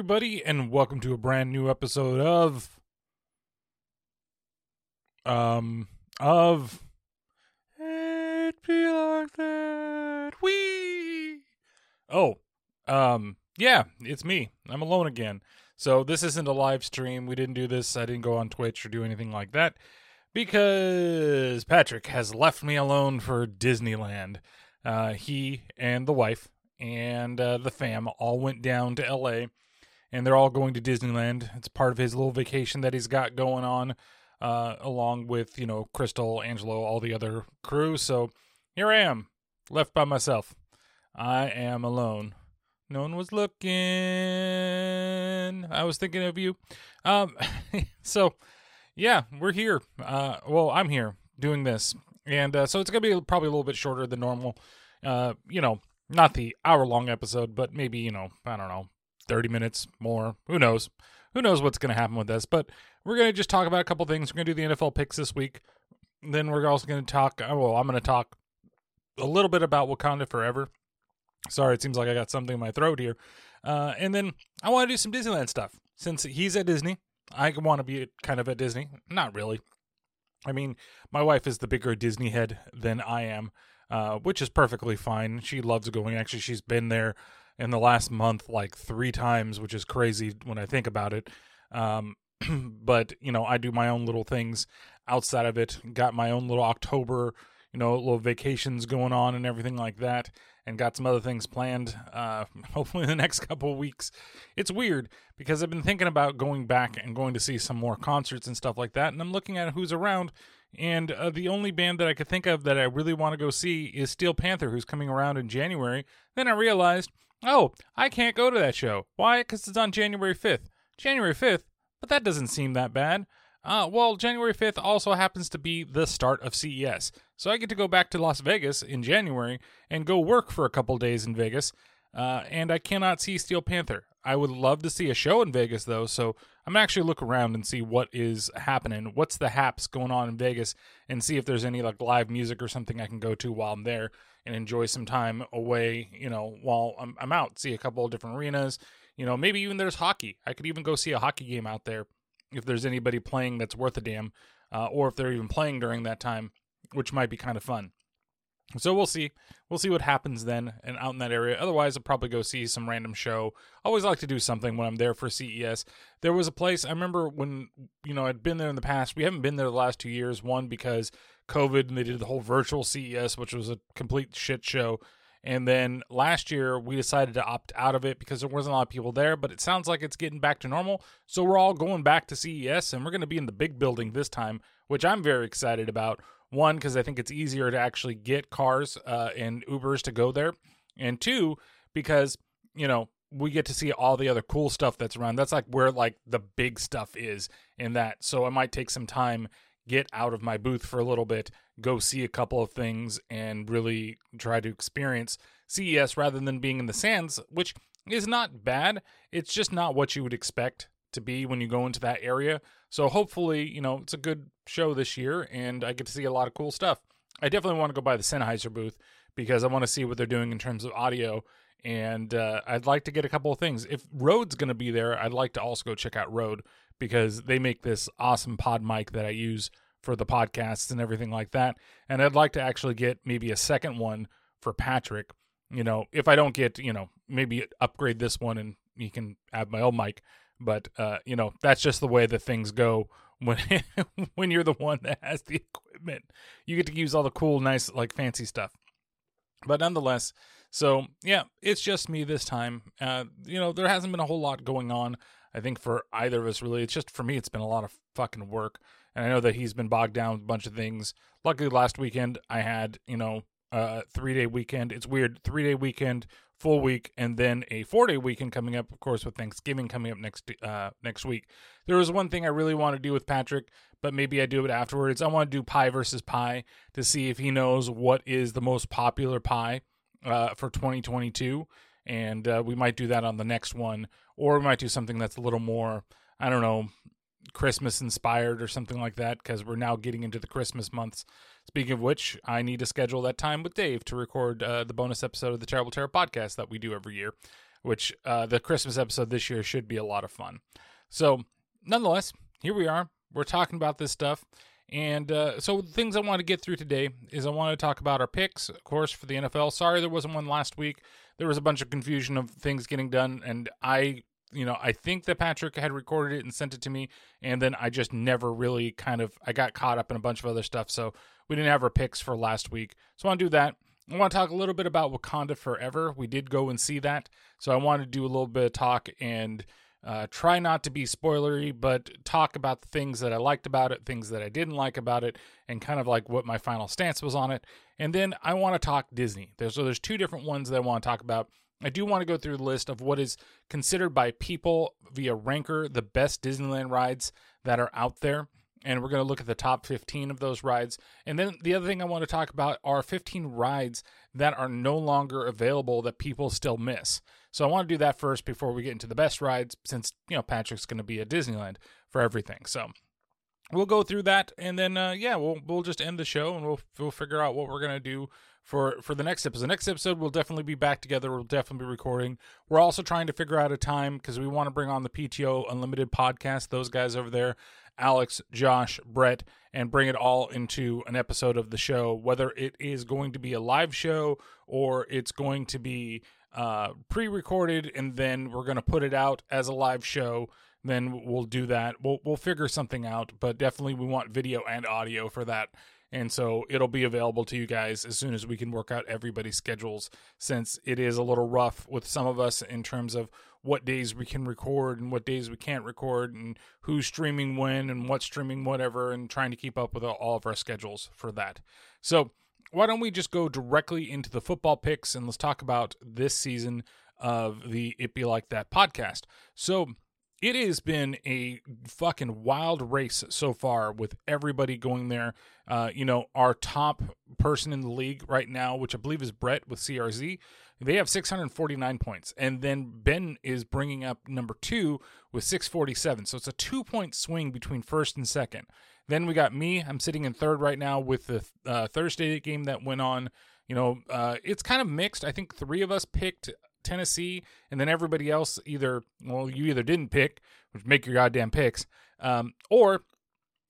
Everybody, and welcome to a brand new episode of. Um, of. It be like that. Wee! Oh, um, yeah, it's me. I'm alone again. So this isn't a live stream. We didn't do this. I didn't go on Twitch or do anything like that because Patrick has left me alone for Disneyland. Uh, he and the wife and uh, the fam all went down to LA and they're all going to Disneyland. It's part of his little vacation that he's got going on, uh, along with, you know, Crystal, Angelo, all the other crew. So here I am, left by myself. I am alone. No one was looking. I was thinking of you. Um, so yeah, we're here. Uh, well, I'm here doing this. And uh, so it's to be probably a little bit shorter than normal. Uh, you know, not the hour long episode, but maybe, you know, I don't know, 30 minutes more. Who knows? Who knows what's going to happen with this? But we're going to just talk about a couple things. We're going to do the NFL picks this week. Then we're also going to talk, uh, well, I'm going to talk a little bit about Wakanda Forever. Sorry, it seems like I got something in my throat here. Uh, and then I want to do some Disneyland stuff. Since he's at Disney, I want to be kind of at Disney. Not really. I mean, my wife is the bigger Disney head than I am uh, which is perfectly fine. She loves going. Actually, she's been there in the last month like three times, which is crazy when I think about it. Um, but you know, I do my own little things outside of it. Got my own little October, you know, little vacations going on and everything like that, and got some other things planned. Uh, hopefully, in the next couple weeks. It's weird because I've been thinking about going back and going to see some more concerts and stuff like that, and I'm looking at who's around and uh, the only band that I could think of that I really want to go see is Steel Panther, who's coming around in January. Then I realized, oh, I can't go to that show. Why? Because it's on January 5th. January 5th? But that doesn't seem that bad. Uh, well, January 5th also happens to be the start of CES. So I get to go back to Las Vegas in January and go work for a couple days in Vegas. Uh, and I cannot see Steel Panther. I would love to see a show in Vegas though, so I'm actually look around and see what is happening. What's the haps going on in Vegas and see if there's any like live music or something I can go to while I'm there and enjoy some time away, you know, while I'm, I'm out, see a couple of different arenas. You know, maybe even there's hockey. I could even go see a hockey game out there if there's anybody playing that's worth a damn, uh, or if they're even playing during that time, which might be kind of fun. So we'll see. We'll see what happens then and out in that area. Otherwise, I'll probably go see some random show. I always like to do something when I'm there for CES. There was a place I remember when you know I'd been there in the past. We haven't been there the last two years. One because COVID and they did the whole virtual CES, which was a complete shit show. And then last year we decided to opt out of it because there wasn't a lot of people there. But it sounds like it's getting back to normal. So we're all going back to CES and we're going to be in the big building this time, which I'm very excited about one, because I think it's easier to actually get cars uh, and Ubers to go there. And two, because, you know, we get to see all the other cool stuff that's around. That's like where like the big stuff is in that. So it might take some time, get out of my booth for a little bit, go see a couple of things and really try to experience CES rather than being in the sands, which is not bad. It's just not what you would expect to be when you go into that area. So hopefully, you know, it's a good show this year and I get to see a lot of cool stuff. I definitely want to go by the Sennheiser booth because I want to see what they're doing in terms of audio and uh, I'd like to get a couple of things. If Rode's going to be there, I'd like to also go check out Rode because they make this awesome pod mic that I use for the podcasts and everything like that. And I'd like to actually get maybe a second one for Patrick. You know, if I don't get, you know, maybe upgrade this one and you can have my old mic. But uh, you know, that's just the way that things go when when you're the one that has the equipment. You get to use all the cool, nice, like fancy stuff. But nonetheless, so yeah, it's just me this time. Uh, you know, there hasn't been a whole lot going on. I think for either of us, really. It's just for me, it's been a lot of fucking work, and I know that he's been bogged down with a bunch of things. Luckily, last weekend I had you know a three day weekend. It's weird, three day weekend full week, and then a four day weekend coming up, of course, with Thanksgiving coming up next uh, next week. There was one thing I really want to do with Patrick, but maybe I do it afterwards. I want to do pie versus pie to see if he knows what is the most popular pie uh, for 2022, and uh, we might do that on the next one, or we might do something that's a little more, I don't know, Christmas inspired or something like that, because we're now getting into the Christmas months. Speaking of which, I need to schedule that time with Dave to record uh, the bonus episode of the Terrible Terror podcast that we do every year. which uh, the Christmas episode this year should be a lot of fun. So, nonetheless, here we are. We're talking about this stuff. And uh, so, the things I want to get through today is I want to talk about our picks, of course, for the NFL. Sorry there wasn't one last week. There was a bunch of confusion of things getting done, and I, you know, I think that Patrick had recorded it and sent it to me, and then I just never really kind of I got caught up in a bunch of other stuff, so we didn't have our picks for last week. So I want to do that. I want to talk a little bit about Wakanda Forever. We did go and see that, so I want to do a little bit of talk and uh, try not to be spoilery, but talk about the things that I liked about it, things that I didn't like about it, and kind of like what my final stance was on it. And then I want to talk Disney. There's so there's two different ones that I want to talk about. I do want to go through the list of what is considered by people via Ranker the best Disneyland rides that are out there. And we're going to look at the top 15 of those rides. And then the other thing I want to talk about are 15 rides that are no longer available that people still miss. So I want to do that first before we get into the best rides, since you know Patrick's going to be at Disneyland for everything. So we'll go through that, and then uh, yeah, we'll we'll just end the show, and we'll we'll figure out what we're gonna do for for the next episode. The next episode we'll definitely be back together. We'll definitely be recording. We're also trying to figure out a time because we want to bring on the PTO Unlimited podcast. Those guys over there. Alex, Josh, Brett, and bring it all into an episode of the show, whether it is going to be a live show or it's going to be uh, pre-recorded and then we're to put it out as a live show. Then we'll do that. We'll we'll figure something out but definitely we want video and audio for that. And so it'll be available to you guys as soon as we can work out everybody's schedules since it is a little rough with some of us in terms of what days we can record and what days we can't record and who's streaming when and what's streaming whatever and trying to keep up with all of our schedules for that. So why don't we just go directly into the football picks and let's talk about this season of the It Be Like That podcast. So it has been a fucking wild race so far with everybody going there. Uh, you know, our top person in the league right now, which I believe is Brett with CRZ, they have 649 points. And then Ben is bringing up number two with 647. So it's a two point swing between first and second. Then we got me. I'm sitting in third right now with the uh, Thursday game that went on. You know, uh, it's kind of mixed. I think three of us picked Tennessee, and then everybody else either, well, you either didn't pick, which make your goddamn picks, um, or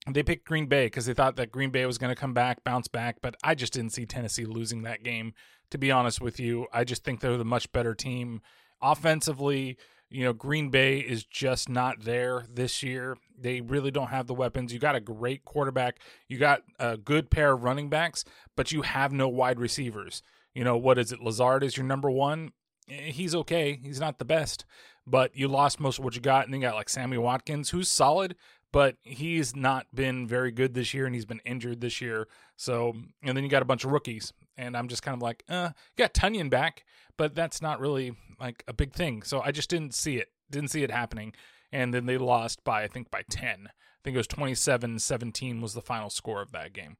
they picked Green Bay because they thought that Green Bay was going to come back, bounce back. But I just didn't see Tennessee losing that game. To be honest with you, I just think they're the much better team offensively. You know, Green Bay is just not there this year. They really don't have the weapons. You got a great quarterback. You got a good pair of running backs, but you have no wide receivers. You know, what is it? Lazard is your number one. Eh, he's okay. He's not the best, but you lost most of what you got. And then you got like Sammy Watkins, who's solid, but he's not been very good this year and he's been injured this year. So, and then you got a bunch of rookies. And I'm just kind of like, uh, you got Tonyan back, but that's not really like a big thing. So I just didn't see it. Didn't see it happening. And then they lost by I think by 10. I think it was 27-17 was the final score of that game.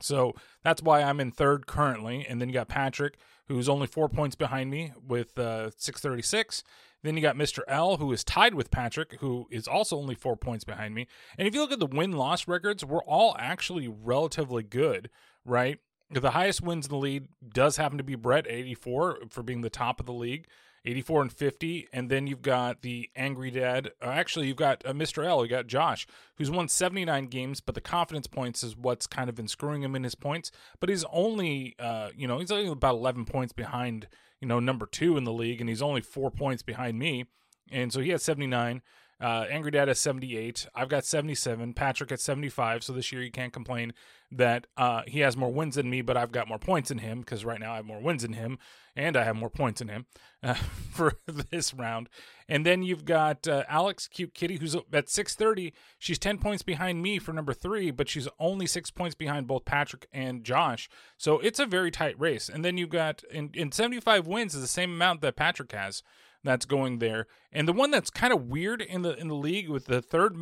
So that's why I'm in third currently. And then you got Patrick, who's only four points behind me with uh, 636. Then you got Mr. L, who is tied with Patrick, who is also only four points behind me. And if you look at the win loss records, we're all actually relatively good, right? The highest wins in the league does happen to be Brett, 84 for being the top of the league, 84 and 50. And then you've got the Angry Dad. Uh, actually, you've got uh, Mr. L, you got Josh, who's won 79 games, but the confidence points is what's kind of been screwing him in his points. But he's only, uh, you know, he's only about 11 points behind, you know, number two in the league, and he's only four points behind me. And so he had 79. Uh, Angry Dad has 78. I've got 77. Patrick at 75. So this year you can't complain that uh, he has more wins than me, but I've got more points than him because right now I have more wins than him and I have more points than him uh, for this round. And then you've got uh, Alex, cute kitty, who's at 630. She's 10 points behind me for number three, but she's only six points behind both Patrick and Josh. So it's a very tight race. And then you've got in, in 75 wins is the same amount that Patrick has that's going there. And the one that's kind of weird in the in the league with the third,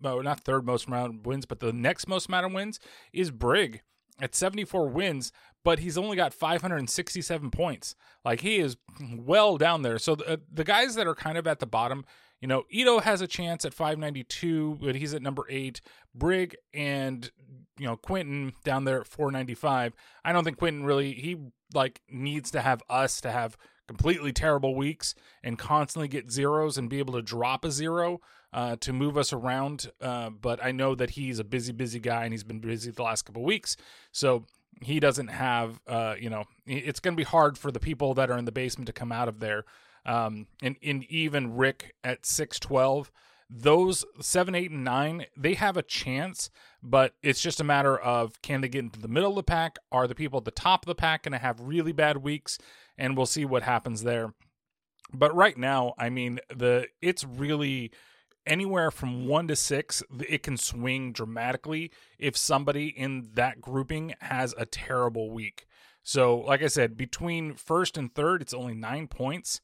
well, not third most amount of wins, but the next most amount of wins is Brig at 74 wins, but he's only got 567 points. Like he is well down there. So the, the guys that are kind of at the bottom, you know, Ito has a chance at 592, but he's at number eight. Brig and you know Quentin down there at 495. I don't think Quentin really he like needs to have us to have completely terrible weeks and constantly get zeros and be able to drop a zero uh, to move us around. Uh, but I know that he's a busy, busy guy and he's been busy the last couple weeks. So he doesn't have, uh, you know, it's going to be hard for the people that are in the basement to come out of there. Um, and, and even Rick at 612 those seven, eight, and nine, they have a chance, but it's just a matter of can they get into the middle of the pack? Are the people at the top of the pack going to have really bad weeks? And we'll see what happens there. But right now, I mean, the it's really anywhere from one to six, it can swing dramatically if somebody in that grouping has a terrible week. So, like I said, between first and third, it's only nine points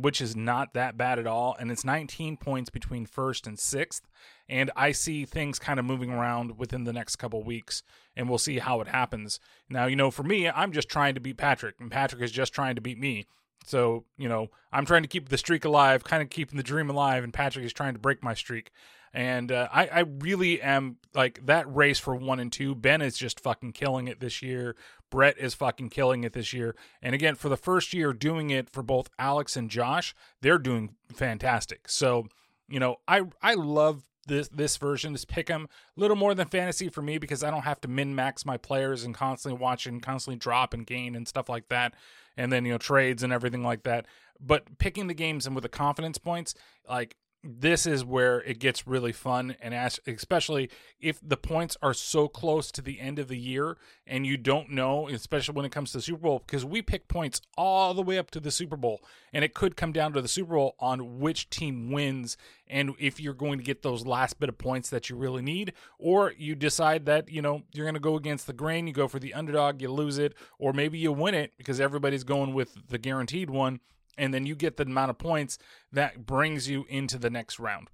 which is not that bad at all. And it's 19 points between first and sixth. And I see things kind of moving around within the next couple weeks, and we'll see how it happens. Now, you know, for me, I'm just trying to beat Patrick, and Patrick is just trying to beat me. So, you know, I'm trying to keep the streak alive, kind of keeping the dream alive, and Patrick is trying to break my streak. And uh, I, I really am like that race for one and two. Ben is just fucking killing it this year. Brett is fucking killing it this year. And again, for the first year doing it for both Alex and Josh, they're doing fantastic. So, you know, I I love this this version, this pick 'em. A little more than fantasy for me because I don't have to min max my players and constantly watch and constantly drop and gain and stuff like that. And then, you know, trades and everything like that. But picking the games and with the confidence points, like this is where it gets really fun and as, especially if the points are so close to the end of the year and you don't know especially when it comes to the super bowl because we pick points all the way up to the super bowl and it could come down to the super bowl on which team wins and if you're going to get those last bit of points that you really need or you decide that you know you're going to go against the grain you go for the underdog you lose it or maybe you win it because everybody's going with the guaranteed one and then you get the amount of points that brings you into the next round.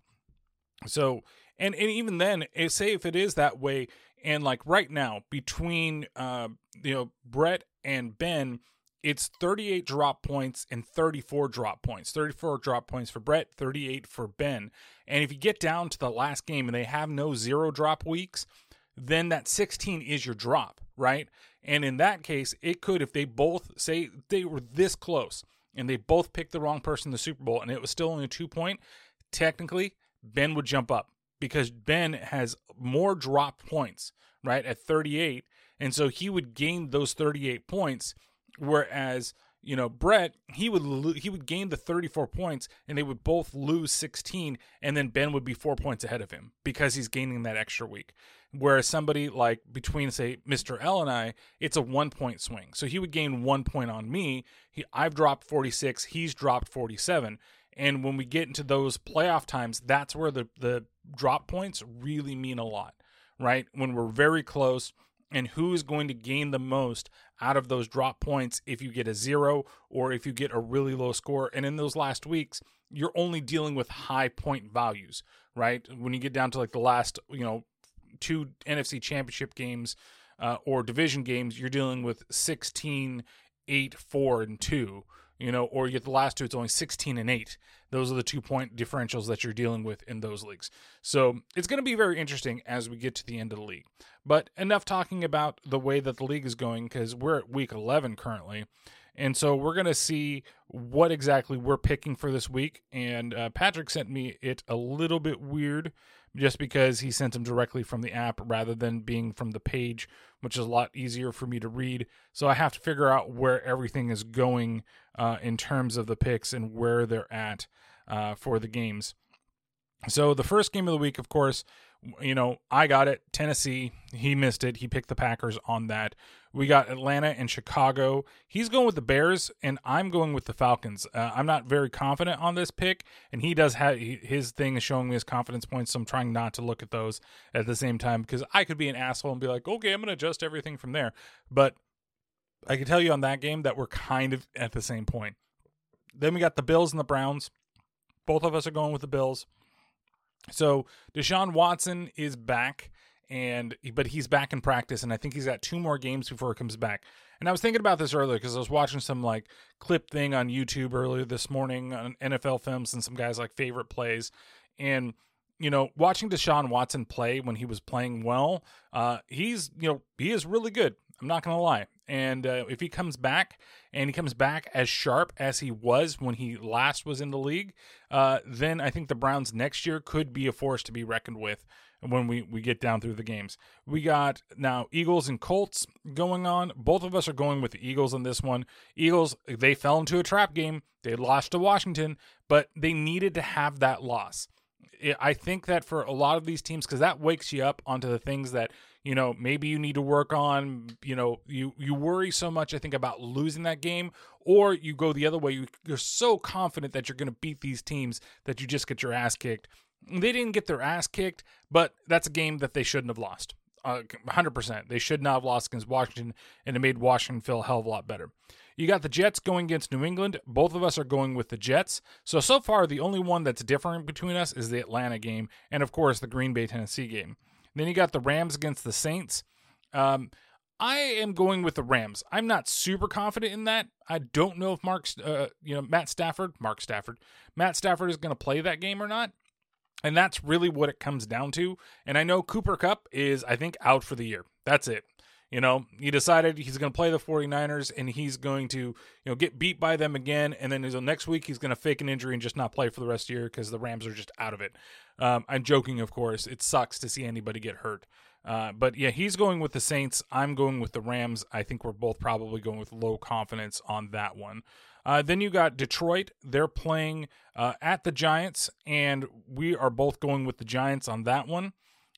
So, and, and even then, eh, say if it is that way, and like right now between uh, you know Brett and Ben, it's 38 drop points and 34 drop points. 34 drop points for Brett, 38 for Ben. And if you get down to the last game and they have no zero drop weeks, then that 16 is your drop, right? And in that case, it could, if they both say they were this close, and they both picked the wrong person in the Super Bowl and it was still only a two point, technically, Ben would jump up because Ben has more drop points, right, at 38. And so he would gain those 38 points. Whereas, you know, Brett, he would lo- he would gain the 34 points and they would both lose 16 and then Ben would be 4 points ahead of him because he's gaining that extra week. Whereas somebody like between say Mr. L and I, it's a one point swing. So he would gain one point on me. He I've dropped 46, he's dropped 47. And when we get into those playoff times, that's where the, the drop points really mean a lot, right? When we're very close and who is going to gain the most out of those drop points if you get a zero or if you get a really low score. And in those last weeks, you're only dealing with high point values, right? When you get down to like the last, you know, two NFC championship games uh, or division games, you're dealing with 16, 8, 4, and 2. You know, or you get the last two, it's only 16 and 8. Those are the two point differentials that you're dealing with in those leagues. So it's going to be very interesting as we get to the end of the league. But enough talking about the way that the league is going because we're at week 11 currently. And so we're going to see what exactly we're picking for this week. And uh, Patrick sent me it a little bit weird just because he sent them directly from the app rather than being from the page, which is a lot easier for me to read. So I have to figure out where everything is going uh, in terms of the picks and where they're at uh, for the games. So the first game of the week, of course, you know, I got it. Tennessee, he missed it. He picked the Packers on that. We got Atlanta and Chicago. He's going with the Bears, and I'm going with the Falcons. Uh, I'm not very confident on this pick, and he does have his thing is showing me his confidence points. So I'm trying not to look at those at the same time because I could be an asshole and be like, okay, I'm going to adjust everything from there. But I can tell you on that game that we're kind of at the same point. Then we got the Bills and the Browns. Both of us are going with the Bills. So Deshaun Watson is back and but he's back in practice and I think he's got two more games before he comes back. And I was thinking about this earlier because I was watching some like clip thing on YouTube earlier this morning on NFL films and some guys like favorite plays and you know, watching Deshaun Watson play when he was playing well, uh, he's you know he is really good. I'm not going to lie. And uh, if he comes back and he comes back as sharp as he was when he last was in the league, uh, then I think the Browns next year could be a force to be reckoned with when we, we get down through the games. We got now Eagles and Colts going on. Both of us are going with the Eagles on this one. Eagles, they fell into a trap game. They lost to Washington, but they needed to have that loss. I think that for a lot of these teams, because that wakes you up onto the things that you know maybe you need to work on you know you you worry so much i think about losing that game or you go the other way you, you're so confident that you're going to beat these teams that you just get your ass kicked they didn't get their ass kicked but that's a game that they shouldn't have lost uh, 100% they should not have lost against washington and it made washington feel a hell of a lot better you got the Jets going against New England. Both of us are going with the Jets. So, so far, the only one that's different between us is the Atlanta game, and of course, the Green Bay Tennessee game. Then you got the Rams against the Saints. Um, I am going with the Rams. I'm not super confident in that. I don't know if Mark's, uh, you know, Matt Stafford, Mark Stafford, Matt Stafford is going to play that game or not. And that's really what it comes down to. And I know Cooper Kupp is, I think, out for the year. That's it. You know, he decided he's going to play the 49ers and he's going to, you know, get beat by them again. And then next week he's going to fake an injury and just not play for the rest of the year because the Rams are just out of it. Um, I'm joking, of course. It sucks to see anybody get hurt. Uh, but yeah, he's going with the Saints. I'm going with the Rams. I think we're both probably going with low confidence on that one. Uh, then you got Detroit. They're playing uh, at the Giants, and we are both going with the Giants on that one.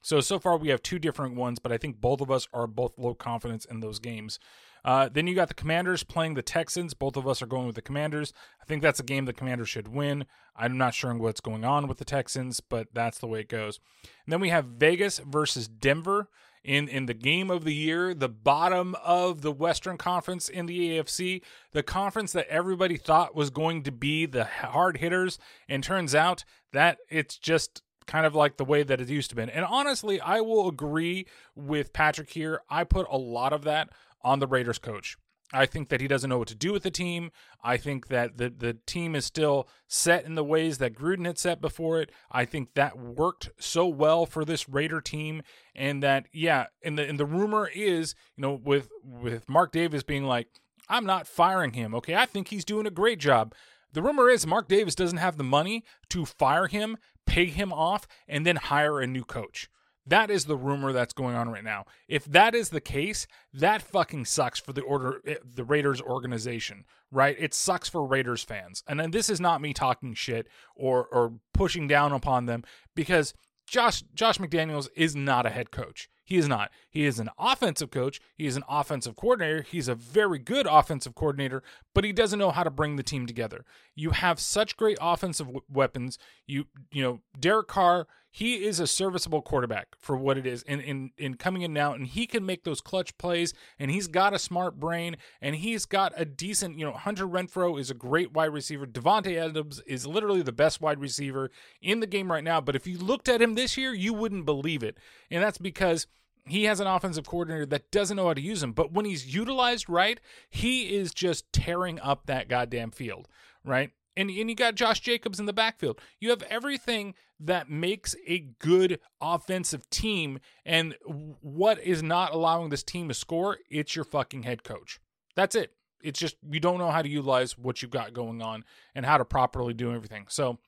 So so far we have two different ones, but I think both of us are both low confidence in those games. Uh, then you got the Commanders playing the Texans. Both of us are going with the Commanders. I think that's a game the Commanders should win. I'm not sure what's going on with the Texans, but that's the way it goes. And then we have Vegas versus Denver in in the game of the year, the bottom of the Western Conference in the AFC, the conference that everybody thought was going to be the hard hitters, and turns out that it's just kind of like the way that it used to be. And honestly, I will agree with Patrick here. I put a lot of that on the Raiders coach. I think that he doesn't know what to do with the team. I think that the the team is still set in the ways that Gruden had set before it. I think that worked so well for this Raider team, and that yeah, and the and the rumor is you know with with Mark Davis being like, I'm not firing him. Okay, I think he's doing a great job. The rumor is Mark Davis doesn't have the money to fire him pay him off, and then hire a new coach. That is the rumor that's going on right now. If that is the case, that fucking sucks for the order eh, the Raiders organization, right? It sucks for Raiders fans. And then this is not me talking shit or or pushing down upon them because Josh Josh McDaniels is not a head coach. He is not. He is an offensive coach. He is an offensive coordinator. He's a very good offensive coordinator, but he doesn't know how to bring the team together. You have such great offensive w- weapons. You you know Derek Carr. He is a serviceable quarterback for what it is, in in in coming in now, and he can make those clutch plays. And he's got a smart brain, and he's got a decent. You know, Hunter Renfrow is a great wide receiver. Davante Adams is literally the best wide receiver in the game right now. But if you looked at him this year, you wouldn't believe it, and that's because he has an offensive coordinator that doesn't know how to use him. But when he's utilized right, he is just tearing up that goddamn field, right? And, and you got Josh Jacobs in the backfield. You have everything that makes a good offensive team. And what is not allowing this team to score? It's your fucking head coach. That's it. It's just you don't know how to utilize what you've got going on and how to properly do everything. So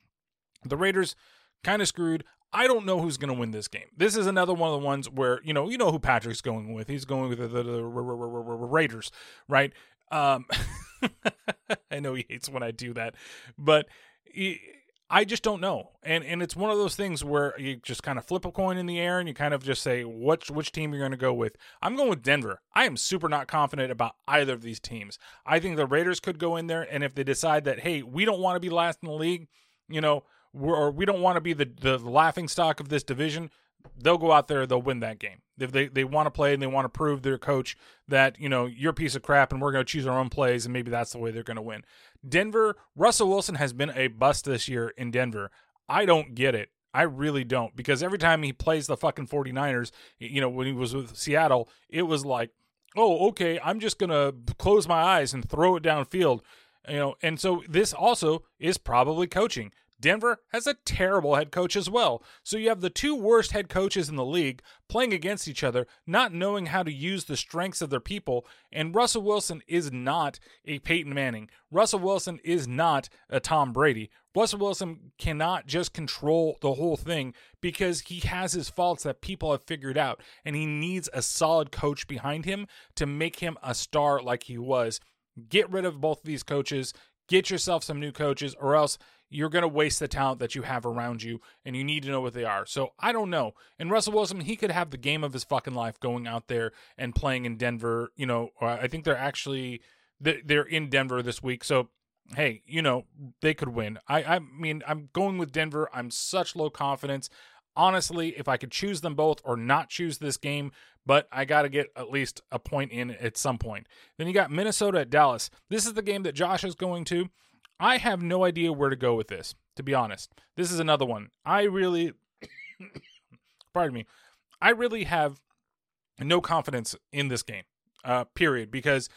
the Raiders kind of screwed. I don't know who's going to win this game. This is another one of the ones where you know you know who Patrick's going with. He's going with the, the, the Raiders, right? Um, I know he hates when I do that, but he, I just don't know. And and it's one of those things where you just kind of flip a coin in the air and you kind of just say which which team you're going to go with. I'm going with Denver. I am super not confident about either of these teams. I think the Raiders could go in there and if they decide that hey, we don't want to be last in the league, you know, or we don't want to be the, the laughing stock of this division, they'll go out there, they'll win that game. If they, they want to play and they want to prove their coach that, you know, you're a piece of crap and we're going to choose our own plays and maybe that's the way they're going to win. Denver, Russell Wilson has been a bust this year in Denver. I don't get it. I really don't because every time he plays the fucking 49ers, you know, when he was with Seattle, it was like, oh, okay, I'm just going to close my eyes and throw it downfield. You know, and so this also is probably coaching Denver has a terrible head coach as well. So you have the two worst head coaches in the league playing against each other, not knowing how to use the strengths of their people. And Russell Wilson is not a Peyton Manning. Russell Wilson is not a Tom Brady. Russell Wilson cannot just control the whole thing because he has his faults that people have figured out. And he needs a solid coach behind him to make him a star like he was. Get rid of both of these coaches. Get yourself some new coaches, or else you're going to waste the talent that you have around you, and you need to know what they are. So I don't know. And Russell Wilson, he could have the game of his fucking life going out there and playing in Denver. You know, I think they're actually they're in Denver this week, so hey, you know they could win. I I mean I'm going with Denver. I'm such low confidence. Honestly, if I could choose them both or not choose this game, but I got to get at least a point in at some point. Then you got Minnesota at Dallas. This is the game that Josh is going to. I have no idea where to go with this, to be honest. This is another one. I really, pardon me, I really have no confidence in this game, uh, period, because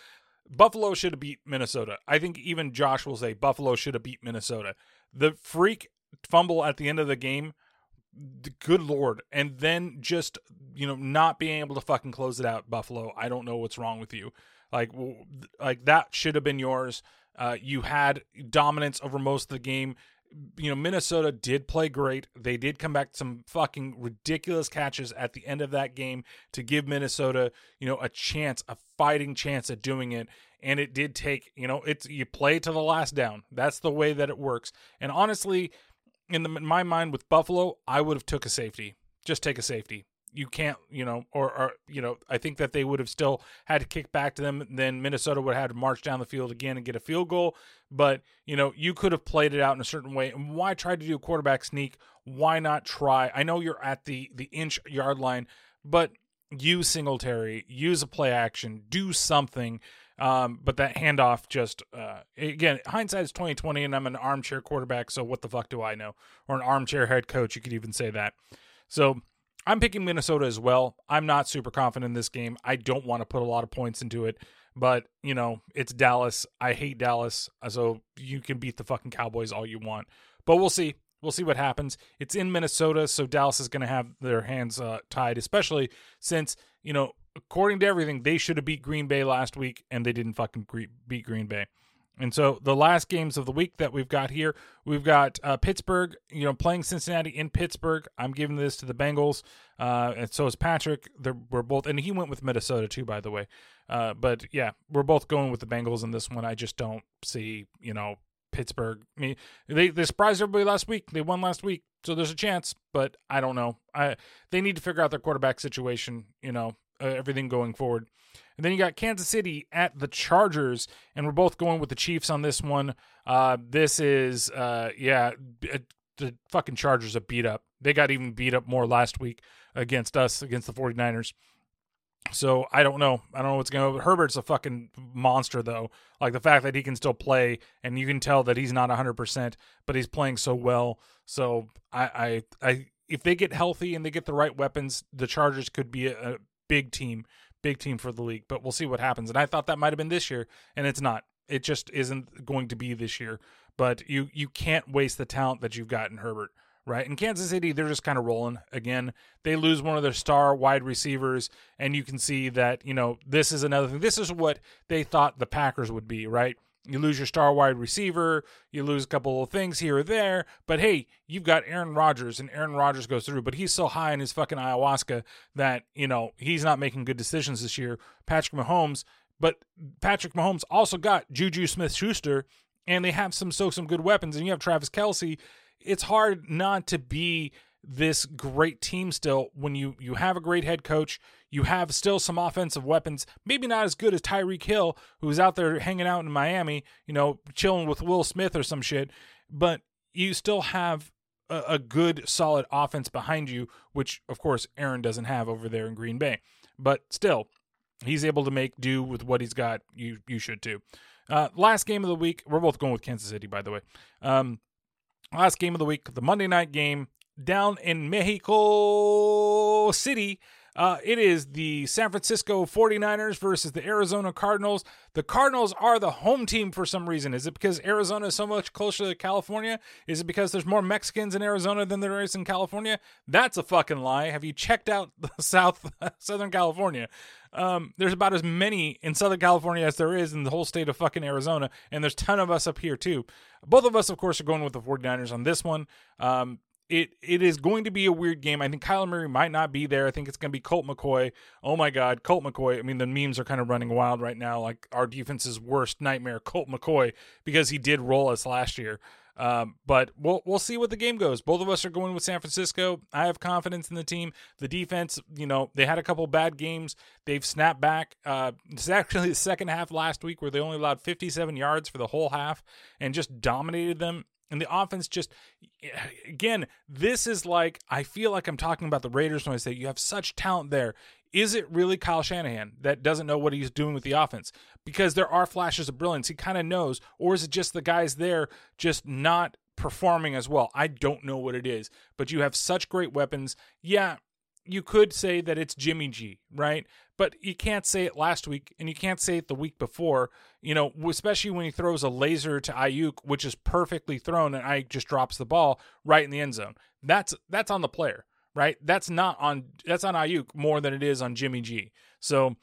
Buffalo should have beat Minnesota. I think even Josh will say Buffalo should have beat Minnesota. The freak fumble at the end of the game, good lord, and then just you know not being able to fucking close it out, Buffalo. I don't know what's wrong with you. Like, like that should have been yours. Uh, you had dominance over most of the game. You know, Minnesota did play great. They did come back some fucking ridiculous catches at the end of that game to give Minnesota, you know, a chance, a fighting chance at doing it. And it did take, you know, it's you play to the last down. That's the way that it works. And honestly, in, the, in my mind with Buffalo, I would have took a safety. Just take a safety you can't, you know, or, or, you know, I think that they would have still had to kick back to them. Then Minnesota would have had to march down the field again and get a field goal. But, you know, you could have played it out in a certain way. And why try to do a quarterback sneak? Why not try? I know you're at the the inch yard line, but use Singletary, use a play action, do something. Um, but that handoff just uh, again, hindsight is twenty twenty, and I'm an armchair quarterback, so what the fuck do I know? Or an armchair head coach, you could even say that. So I'm picking Minnesota as well. I'm not super confident in this game. I don't want to put a lot of points into it, but you know, it's Dallas. I hate Dallas, so you can beat the fucking Cowboys all you want. But we'll see. We'll see what happens. It's in Minnesota, so Dallas is going to have their hands uh, tied, especially since, you know, according to everything, they should have beat Green Bay last week and they didn't fucking beat Green Bay. And so the last games of the week that we've got here, we've got uh, Pittsburgh, you know, playing Cincinnati in Pittsburgh. I'm giving this to the Bengals, uh, and so is Patrick. They're, we're both, and he went with Minnesota too, by the way. Uh, but yeah, we're both going with the Bengals in this one. I just don't see, you know, Pittsburgh. I mean, they they surprised everybody last week. They won last week, so there's a chance. But I don't know. I they need to figure out their quarterback situation. You know, uh, everything going forward. And then you got Kansas City at the Chargers, and we're both going with the Chiefs on this one. Uh, this is, uh, yeah, the fucking Chargers are beat up. They got even beat up more last week against us, against the 49ers. So I don't know. I don't know what's going to. Herbert's a fucking monster, though. Like the fact that he can still play, and you can tell that he's not 100, percent but he's playing so well. So I, I, I, if they get healthy and they get the right weapons, the Chargers could be a big team big team for the league, but we'll see what happens. And I thought that might have been this year, and it's not. It just isn't going to be this year. But you you can't waste the talent that you've got in Herbert, right? In Kansas City, they're just kind of rolling again. They lose one of their star wide receivers, and you can see that you know this is another thing. This is what they thought the Packers would be, right? You lose your star wide receiver, you lose a couple of things here or there, but hey, you've got Aaron Rodgers, and Aaron Rodgers goes through, but he's so high in his fucking ayahuasca that, you know, he's not making good decisions this year. Patrick Mahomes, but Patrick Mahomes also got Juju Smith Schuster, and they have some so some good weapons, and you have Travis Kelce. It's hard not to be this great team still when you you have a great head coach you have still some offensive weapons maybe not as good as Tyreek Hill who's out there hanging out in Miami you know chilling with Will Smith or some shit but you still have a, a good solid offense behind you which of course Aaron doesn't have over there in Green Bay. But still he's able to make do with what he's got. You you should too. Uh, last game of the week we're both going with Kansas City by the way. Um, last game of the week the Monday night game down in Mexico City. Uh, it is the San Francisco 49ers versus the Arizona Cardinals. The Cardinals are the home team for some reason. Is it because Arizona is so much closer to California? Is it because there's more Mexicans in Arizona than there is in California? That's a fucking lie. Have you checked out the South Southern California? Um, there's about as many in Southern California as there is in the whole state of fucking Arizona, and there's a ton of us up here too. Both of us, of course, are going with the 49ers on this one. Um, it it is going to be a weird game. I think Kyler Murray might not be there. I think it's going to be Colt McCoy. Oh my God, Colt McCoy. I mean, the memes are kind of running wild right now. Like our defense's worst nightmare, Colt McCoy, because he did roll us last year. Um, but we'll we'll see what the game goes. Both of us are going with San Francisco. I have confidence in the team. The defense, you know, they had a couple bad games. They've snapped back. Uh, it's actually the second half last week where they only allowed 57 yards for the whole half and just dominated them. And the offense just, again, this is like, I feel like I'm talking about the Raiders when I say you have such talent there. Is it really Kyle Shanahan that doesn't know what he's doing with the offense? Because there are flashes of brilliance. He kind of knows. Or is it just the guys there just not performing as well? I don't know what it is. But you have such great weapons. Yeah, you could say that it's Jimmy G, right? But you can't say it last week and you can't say it the week before, you know, especially when he throws a laser to Aiyuk, which is perfectly thrown and Aiyuk just drops the ball right in the end zone. That's that's on the player, right? That's not on that's on Aiyuk more than it is on Jimmy G. So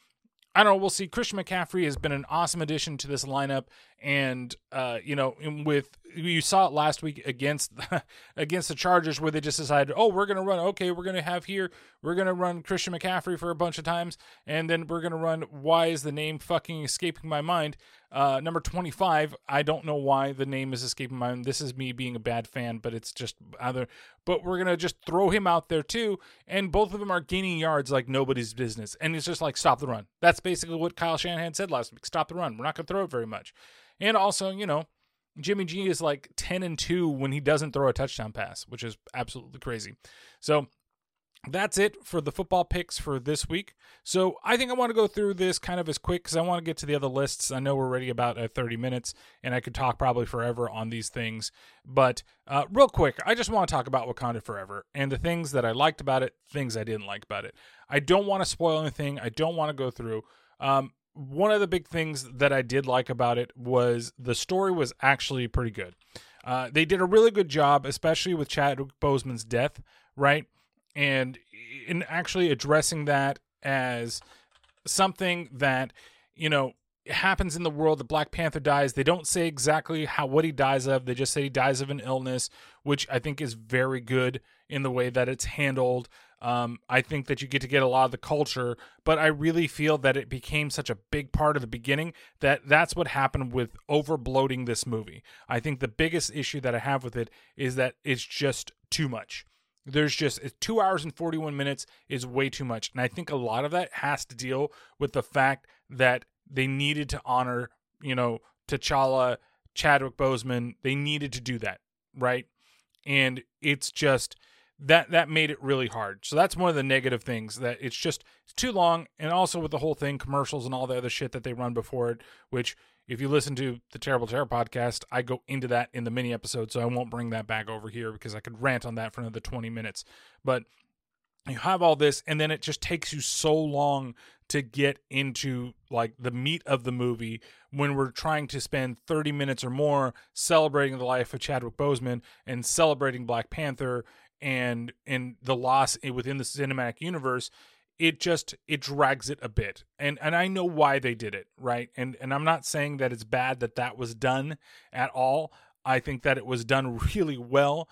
I don't know. We'll see. Christian McCaffrey has been an awesome addition to this lineup, and uh, you know, with you saw it last week against against the Chargers, where they just decided, oh, we're gonna run. Okay, we're gonna have here, we're gonna run Christian McCaffrey for a bunch of times, and then we're gonna run. Why is the name fucking escaping my mind? Uh, number 25, I don't know why the name is escaping my mind. This is me being a bad fan, but it's just either. But we're going to just throw him out there too. And both of them are gaining yards like nobody's business. And it's just like, stop the run. That's basically what Kyle Shanahan said last week. Stop the run. We're not going to throw it very much. And also, you know, Jimmy G is like 10 and 2 when he doesn't throw a touchdown pass, which is absolutely crazy. So that's it for the football picks for this week. So I think I want to go through this kind of as quick because I want to get to the other lists. I know we're already about uh, 30 minutes and I could talk probably forever on these things. But uh, real quick, I just want to talk about Wakanda Forever and the things that I liked about it, things I didn't like about it. I don't want to spoil anything, I don't want to go through. Um, one of the big things that I did like about it was the story was actually pretty good. Uh, they did a really good job, especially with Chadwick Boseman's death, right? And in actually addressing that as something that you know happens in the world. The Black Panther dies. They don't say exactly how what he dies of. They just say he dies of an illness, which I think is very good in the way that it's handled. Um, I think that you get to get a lot of the culture, but I really feel that it became such a big part of the beginning that that's what happened with over bloating this movie. I think the biggest issue that I have with it is that it's just too much. There's just two hours and 41 minutes is way too much. And I think a lot of that has to deal with the fact that they needed to honor, you know, T'Challa, Chadwick Boseman. They needed to do that, right? And it's just that that made it really hard. So that's one of the negative things that it's just it's too long and also with the whole thing commercials and all the other shit that they run before it which if you listen to the Terrible Terror podcast, I go into that in the mini episode, so I won't bring that back over here because I could rant on that for another 20 minutes. But you have all this, and then it just takes you so long to get into like the meat of the movie when we're trying to spend 30 minutes or more celebrating the life of Chadwick Boseman and celebrating Black Panther and and the loss within the cinematic universe it just it drags it a bit. And and i know why they did it right? And and i'm not saying that it's bad that that was done at all. I think that it was done really well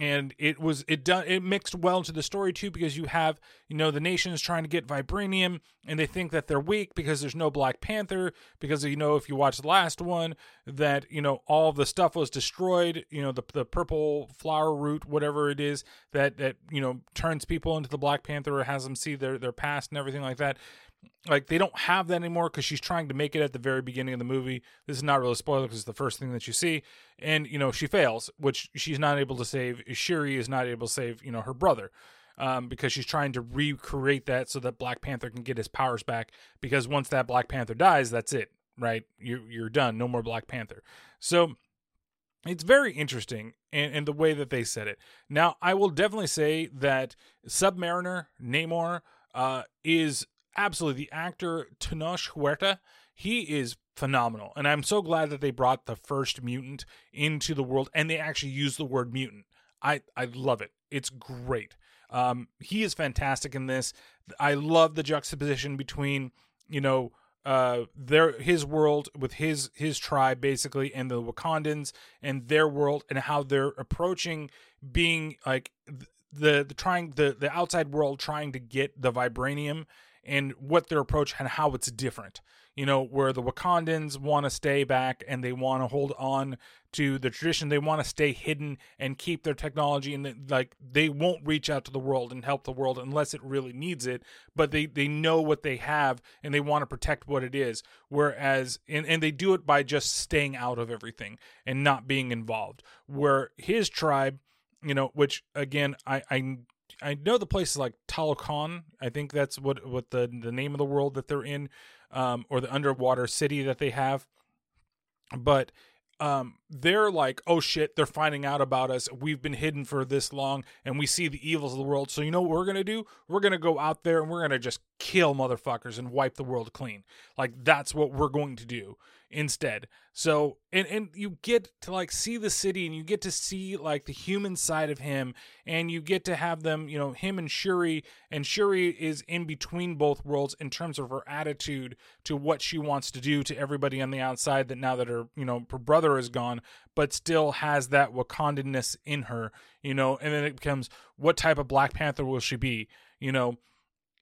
and it was it done it mixed well into the story too because you have you know the nations trying to get vibranium and they think that they're weak because there's no black panther because you know if you watch the last one that you know all the stuff was destroyed you know the the purple flower root whatever it is that that you know turns people into the black panther or has them see their their past and everything like that like they don't have that anymore because she's trying to make it at the very beginning of the movie. This is not really a spoiler because it's the first thing that you see, and you know she fails, which she's not able to save. Shuri is not able to save, you know, her brother. Um, because she's trying to recreate that so that Black Panther can get his powers back. Because once that Black Panther dies, that's it, right? You're you're done. No more Black Panther. So it's very interesting in, in the way that they said it. Now, I will definitely say that Submariner, Namor, uh, is absolutely the actor Tenoch Huerta. He is phenomenal, and I'm so glad that they brought the first mutant into the world, and they actually used the word mutant. I I love it. It's great. Um, he is fantastic in this. I love the juxtaposition between you know uh their his world with his his tribe basically and the Wakandans and their world and how they're approaching being like the the trying the the outside world trying to get the vibranium and what their approach and how it's different you know, where the Wakandans want to stay back and they want to hold on to the tradition. They want to stay hidden and keep their technology, and like they won't reach out to the world and help the world unless it really needs it. But they they know what they have and they want to protect what it is. Whereas, and and they do it by just staying out of everything and not being involved. Where his tribe, you know, which again, I I I know the place is like Talokan. I think that's what what the the name of the world that they're in um, or the underwater city that they have. But um, they're like, oh shit, they're finding out about us. We've been hidden for this long and we see the evils of the world. So, you know what we're to do? We're to go out there and we're to just kill motherfuckers and wipe the world clean. Like, that's what we're going to do instead. So and and you get to like see the city and you get to see like the human side of him and you get to have them, you know, him and Shuri and Shuri is in between both worlds in terms of her attitude to what she wants to do to everybody on the outside that now that her, you know, her brother is gone, but still has that Wakandanness in her, you know, and then it becomes what type of Black Panther will she be, you know?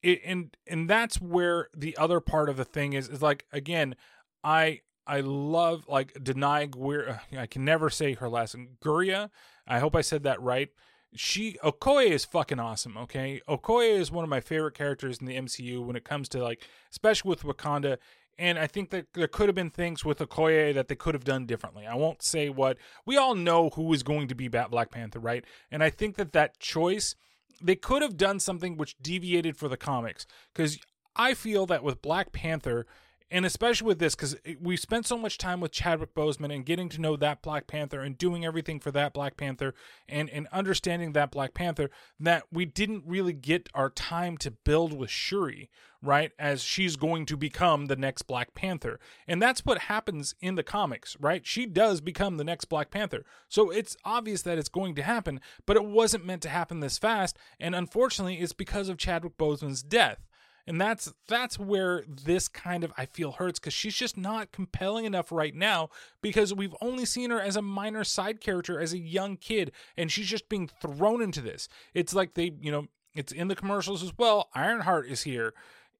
It, and and that's where the other part of the thing is is like again I I love like Danai Guir. I can never say her last name. Guria. I hope I said that right. She Okoye is fucking awesome. Okay, Okoye is one of my favorite characters in the MCU when it comes to like, especially with Wakanda. And I think that there could have been things with Okoye that they could have done differently. I won't say what. We all know who is going to be Bat Black Panther, right? And I think that that choice, they could have done something which deviated for the comics. Because I feel that with Black Panther, and especially with this because we spent so much time with Chadwick Boseman and getting to know that Black Panther and doing everything for that Black Panther and and understanding that Black Panther that we didn't really get our time to build with Shuri right as she's going to become the next Black Panther. And that's what happens in the comics right? She does become the next Black Panther. So it's obvious that it's going to happen but it wasn't meant to happen this fast. And unfortunately it's because of Chadwick Boseman's death and that's that's where this kind of I feel hurts because she's just not compelling enough right now because we've only seen her as a minor side character as a young kid, and she's just being thrown into this. It's like they, you know, it's in the commercials as well. Ironheart is here,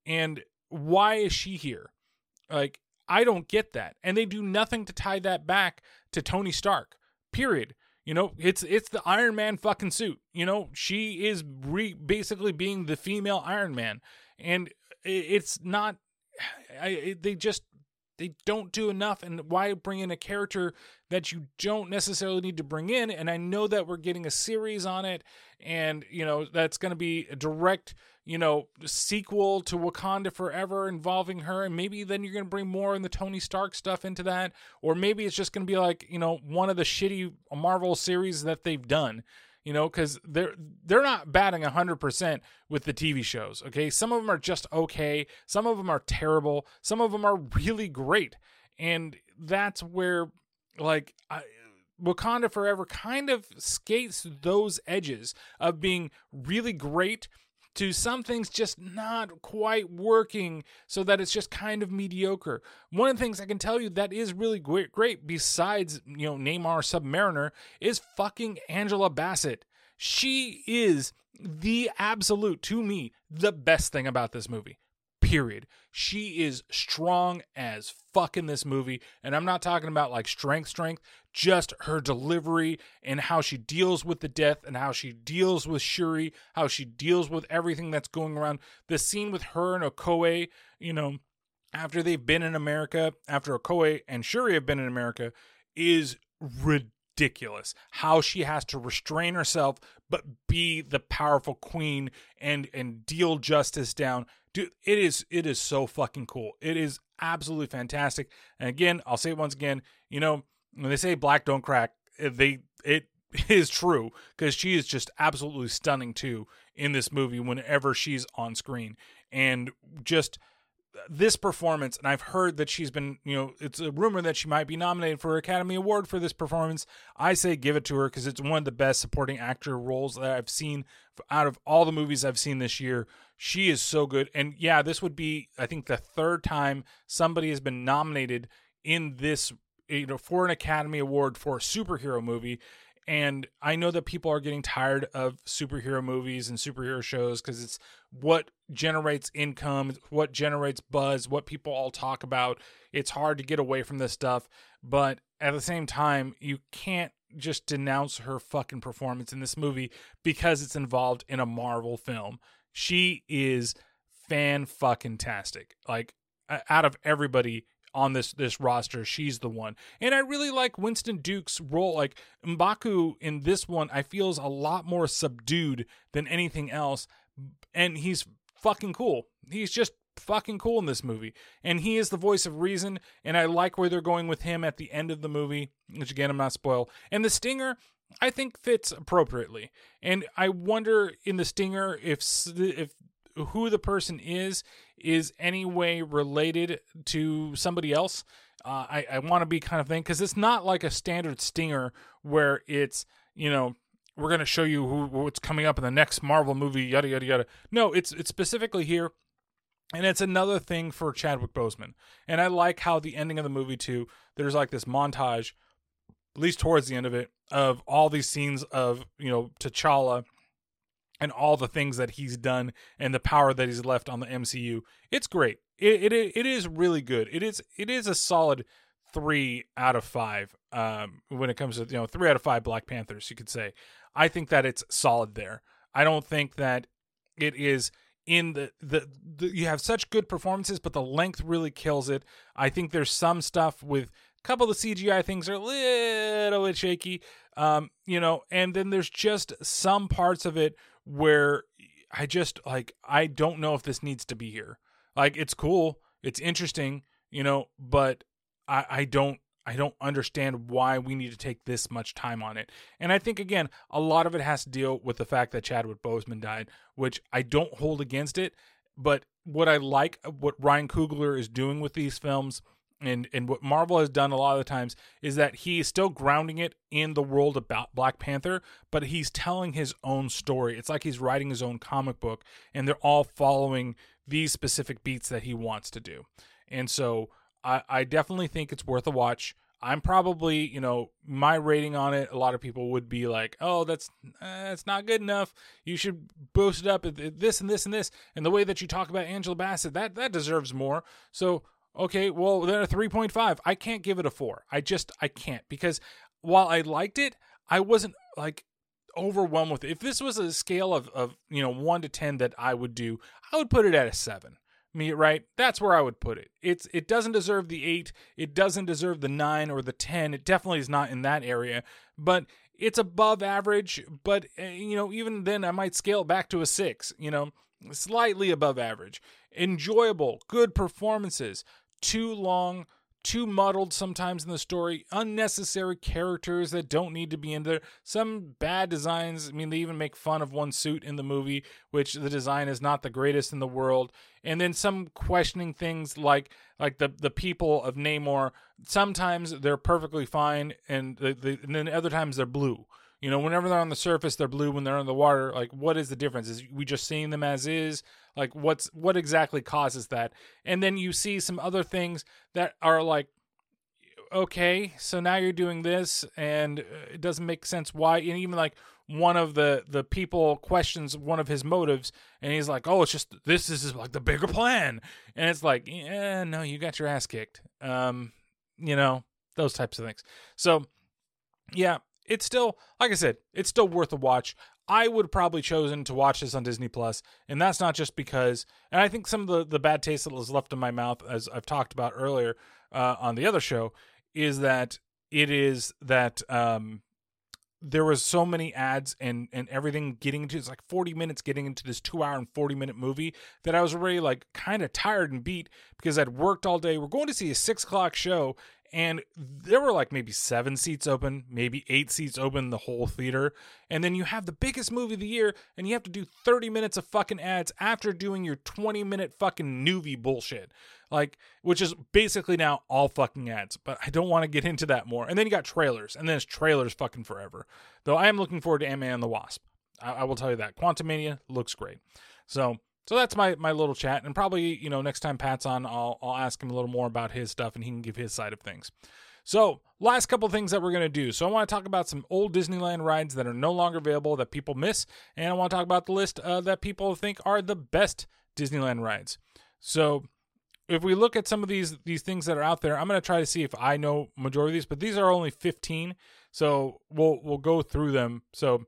and why is she here? Like I don't get that, and they do nothing to tie that back to Tony Stark. Period. You know, it's it's the Iron Man fucking suit. You know, she is re- basically being the female Iron Man, and it's not. I, they just they don't do enough. And why bring in a character that you don't necessarily need to bring in? And i know that we're getting a series on it. And you know that's going to be a direct you know sequel to wakanda forever involving her. And maybe then you're going to bring more in the tony stark stuff into that. Or maybe it's just going to be like you know one of the shitty marvel series that they've done you know, because they're they're not batting hundred percent with the TV shows. Okay, some of them are just okay, some of them are terrible, some of them are really great, and that's where like I, Wakanda Forever kind of skates those edges of being really great to some things just not quite working so that it's just kind of mediocre. One of the things I can tell you that is really great, great besides, you know, Namor Submariner is fucking Angela Bassett. She is the absolute, to me, the best thing about this movie period. She is strong as fuck in this movie. And I'm not talking about like strength, strength, just her delivery and how she deals with the death and how she deals with Shuri, how she deals with everything that's going around. The scene with her and Okoye, you know, after they've been in America, after Okoye and Shuri have been in America, is ridiculous ridiculous how she has to restrain herself but be the powerful queen and and deal justice down. Dude it is it is so fucking cool. It is absolutely fantastic. And again i'll say it once again you know when they say black don't crack they it is true because she is just absolutely stunning too in this movie whenever she's on screen. And just this performance and i've heard that she's been you know it's a rumor that she might be nominated for an academy award for this performance. I say give it to her because it's one of the best supporting actor roles that i've seen out of all the movies i've seen this year. She is so good and yeah this would be i think the third time somebody has been nominated in this you know for an academy award for a superhero movie and I know that people are getting tired of superhero movies and superhero shows because it's what generates income, what generates buzz, what people all talk about. It's hard to get away from this stuff. But at the same time, you can't just denounce her fucking performance in this movie because it's involved in a Marvel film. She is fan fucking tastic. Like, out of everybody on this this roster. She's the one. And I really like Winston Duke's role. Like Mbaku in this one, I feel is a lot more subdued than anything else. And he's fucking cool. He's just fucking cool in this movie. And he is the voice of reason. And I like where they're going with him at the end of the movie, which again I'm not spoil. And the stinger, I think fits appropriately. And I wonder in the stinger if if who the person is is any way related to somebody else. Uh, I, I want to be kind of thing because it's not like a standard stinger where it's you know we're going to show you who, what's coming up in the next Marvel movie, yada yada yada. No, it's it's specifically here, and it's another thing for Chadwick Boseman. And I like how the ending of the movie too. There's like this montage, at least towards the end of it, of all these scenes of you know T'Challa and all the things that he's done and the power that he's left on the MCU. It's great. It it it is really good. It is it is a solid three out of five um, when it comes to you know three out of five Black Panthers. You could say. I think that it's solid there. I don't think that it is in the, the, the you have such good performances, but the length really kills it. I think there's some stuff with a couple of the CGI things are a little bit shaky, um, you know, and then there's just some parts of it where I just like I don't know if this needs to be here. Like it's cool, it's interesting, you know, but I I don't I don't understand why we need to take this much time on it. And I think again, a lot of it has to deal with the fact that Chadwick Boseman died, which I don't hold against it, but what I like what Ryan Coogler is doing with these films and and what Marvel has done a lot of the times is that he is still grounding it in the world about Black Panther, but he's telling his own story. It's like he's writing his own comic book, and they're all following these specific beats that he wants to do. And so I, I definitely think it's worth a watch. I'm probably, you know, my rating on it. A lot of people would be like, "Oh, that's eh, that's not good enough. You should boost it up this and this and this." And the way that you talk about Angela Bassett, that that deserves more. So Okay, well then a 3.5. I can't give it a 4. I just I can't because while I liked it, I wasn't like overwhelmed with it. If this was a scale of of, you know, 1 to 10 that I would do, I would put it at a 7. Me right? That's where I would put it. It's it doesn't deserve the 8, it doesn't deserve the 9 or the 10. It definitely is not in that area, but it's above average, but uh, you know, even then I might scale it back to a 6, you know, slightly above average. Enjoyable, good performances, too long, too muddled sometimes in the story, unnecessary characters that don't need to be in there, some bad designs. I mean, they even make fun of one suit in the movie, which the design is not the greatest in the world. And then some questioning things like like the the people of Namor. Sometimes they're perfectly fine, and, the, the, and then other times they're blue. You know, whenever they're on the surface, they're blue. When they're in the water, like what is the difference? Is we just seeing them as is? Like what's what exactly causes that? And then you see some other things that are like, okay, so now you're doing this, and uh, it doesn't make sense why. And even like one of the the people questions one of his motives, and he's like, oh, it's just this is like the bigger plan, and it's like, yeah, no, you got your ass kicked. Um, you know those types of things. So yeah, it's still like I said, it's still worth a watch. I would probably chosen to watch this on Disney Plus, and that's not just because. And I think some of the the bad taste that was left in my mouth, as I've talked about earlier uh, on the other show, is that it is that um, there was so many ads and and everything getting into it's like 40 minutes getting into this two hour and 40 minute movie that i was already like kind of tired and beat because i'd worked all day we're going to see a six o'clock show and there were like maybe seven seats open, maybe eight seats open the whole theater. And then you have the biggest movie of the year, and you have to do 30 minutes of fucking ads after doing your 20 minute fucking Noovie bullshit. Like, which is basically now all fucking ads. But I don't want to get into that more. And then you got trailers, and then it's trailers fucking forever. Though I am looking forward to Ant Man and the Wasp. I, I will tell you that. Quantumania looks great. So so that's my my little chat, and probably you know next time Pat's on, I'll I'll ask him a little more about his stuff, and he can give his side of things. So last couple things that we're gonna do. So I want to talk about some old Disneyland rides that are no longer available that people miss, and I want to talk about the list uh, that people think are the best Disneyland rides. So if we look at some of these these things that are out there, I'm gonna try to see if I know majority of these, but these are only 15, so we'll we'll go through them. So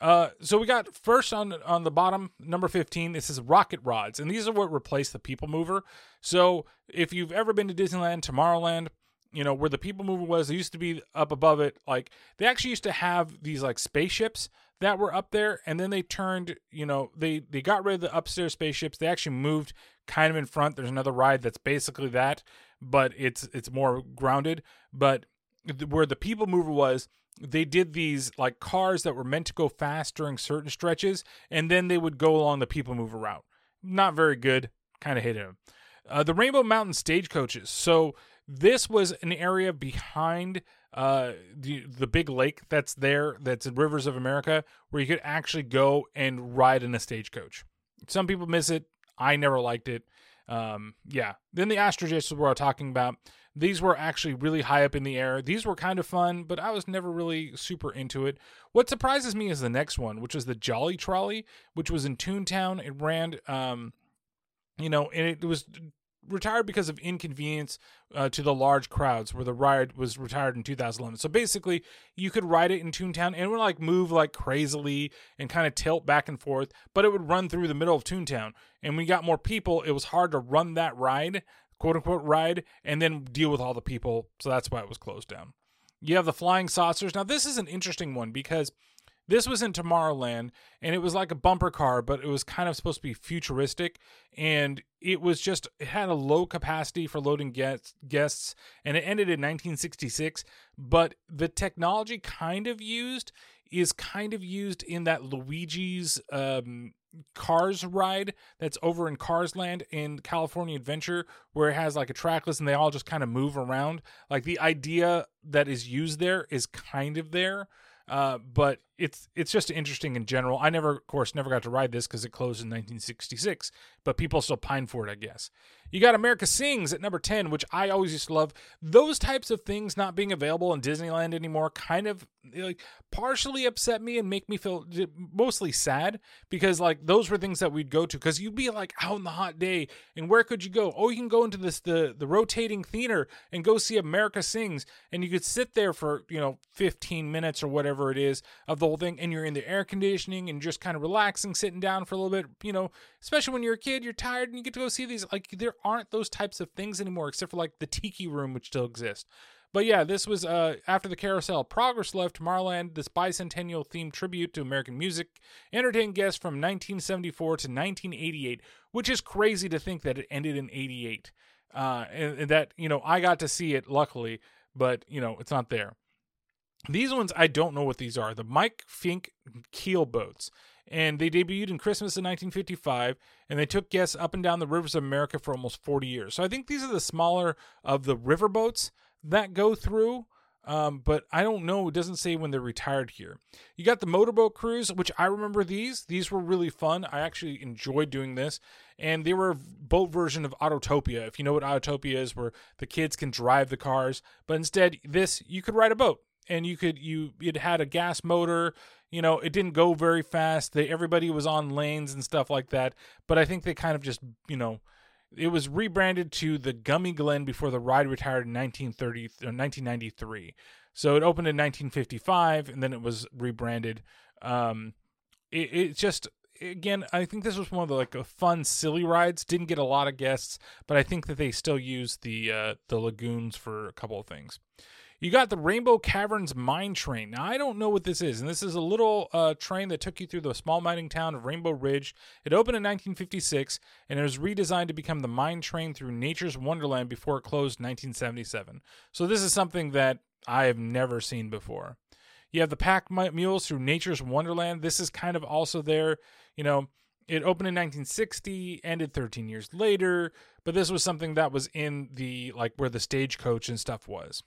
uh, so we got first on on the bottom number 15 this is rocket rods and these are what replace the people mover. So if you've ever been to disneyland tomorrowland you know where the people mover was they used to be up above it like they actually used to have these like spaceships that were up there and then they turned you know they they got rid of the upstairs spaceships they actually moved kind of in front there's another ride that's basically that but it's it's more grounded but where the people mover was they did these like cars that were meant to go fast during certain stretches, and then they would go along the people mover route. Not very good. Kind of hated them. Uh, the Rainbow Mountain stagecoaches. So this was an area behind uh, the the big lake that's there, that's Rivers of America, where you could actually go and ride in a stagecoach. Some people miss it. I never liked it. Um, yeah. Then the Astrojets we're talking about. These were actually really high up in the air. These were kind of fun, but I was never really super into it. What surprises me is the next one, which is the Jolly Trolley, which was in Toontown. It ran, um, you know, and it was retired because of inconvenience uh, to the large crowds where the ride was retired in 2011 so basically you could ride it in toontown and it would like move like crazily and kind of tilt back and forth but it would run through the middle of toontown and when you got more people it was hard to run that ride quote unquote ride and then deal with all the people. So that's why it was closed down. You have the flying saucers. Now, this is an interesting one because this was in Tomorrowland and it was like a bumper car, but it was kind of supposed to be futuristic. And it was just, it had a low capacity for loading guests, guests and it ended in 1966. But the technology kind of used is kind of used in that Luigi's um, Cars ride that's over in Cars Land in California Adventure, where it has like a trackless and they all just kind of move around. Like the idea that is used there is kind of there. Uh, but it's it's just interesting in general. I never, of course, never got to ride this because it closed in 1966, but people still pine for it, I guess. You got America Sings at number 10, which I always used to love. Those types of things not being available in Disneyland anymore kind of like partially upset me and make me feel mostly sad because like those were things that we'd go to because you'd be like out in the hot day and where could you go? Oh, you can go into this the the rotating theater and go see America Sings and you could sit there for, you know, 15 minutes or whatever it is of the whole thing and you're in the air conditioning and just kind of relaxing, sitting down for a little bit, you know, especially when you're a kid, you're tired and you get to go see these like there aren't those types of things anymore, except for like the Tiki Room, which still exists. But yeah, this was uh, after the carousel. Progress left Tomorrowland, this bicentennial themed tribute to American music, entertained guests from 1974 to 1988, which is crazy to think that it ended in 88. Uh, and, and that, you know, I got to see it luckily, but, you know, it's not there. These ones, I don't know what these are. The Mike Fink keel boats and they debuted in Christmas in 1955, and they took guests up and down the rivers of America for almost 40 years. So I think these are the smaller of the riverboats that go through. Um, but I don't know. It doesn't say when they're retired here. You got the motorboat cruise, which I remember these. These were really fun. I actually enjoyed doing this. And they were a boat version of Autopia. If you know what Autopia is, where the kids can drive the cars. But instead, this, you could ride a boat and you could you it had a gas motor you know it didn't go very fast. They, everybody was on lanes and stuff like that. But i think they kind of just you know it was rebranded to the Gummi Glen before the ride retired in 1930 1993 uh, so it opened in 1955 and then it was rebranded. Um it, it just again i think this was one of the like fun silly rides. Didn't get a lot of guests but i think that they still use the uh the lagoons for a couple of things You got the Rainbow Caverns Mine Train. Now, I don't know what this is, and this is a little uh, train that took you through the small mining town of Rainbow Ridge. It opened in 1956, and it was redesigned to become the mine train through Nature's Wonderland before it closed in 1977. So, this is something that I have never seen before. You have the pack mules through Nature's Wonderland. This is kind of also there, you know. It opened in 1960, ended 13 years later, but this was something that was in the like where the stagecoach and stuff was.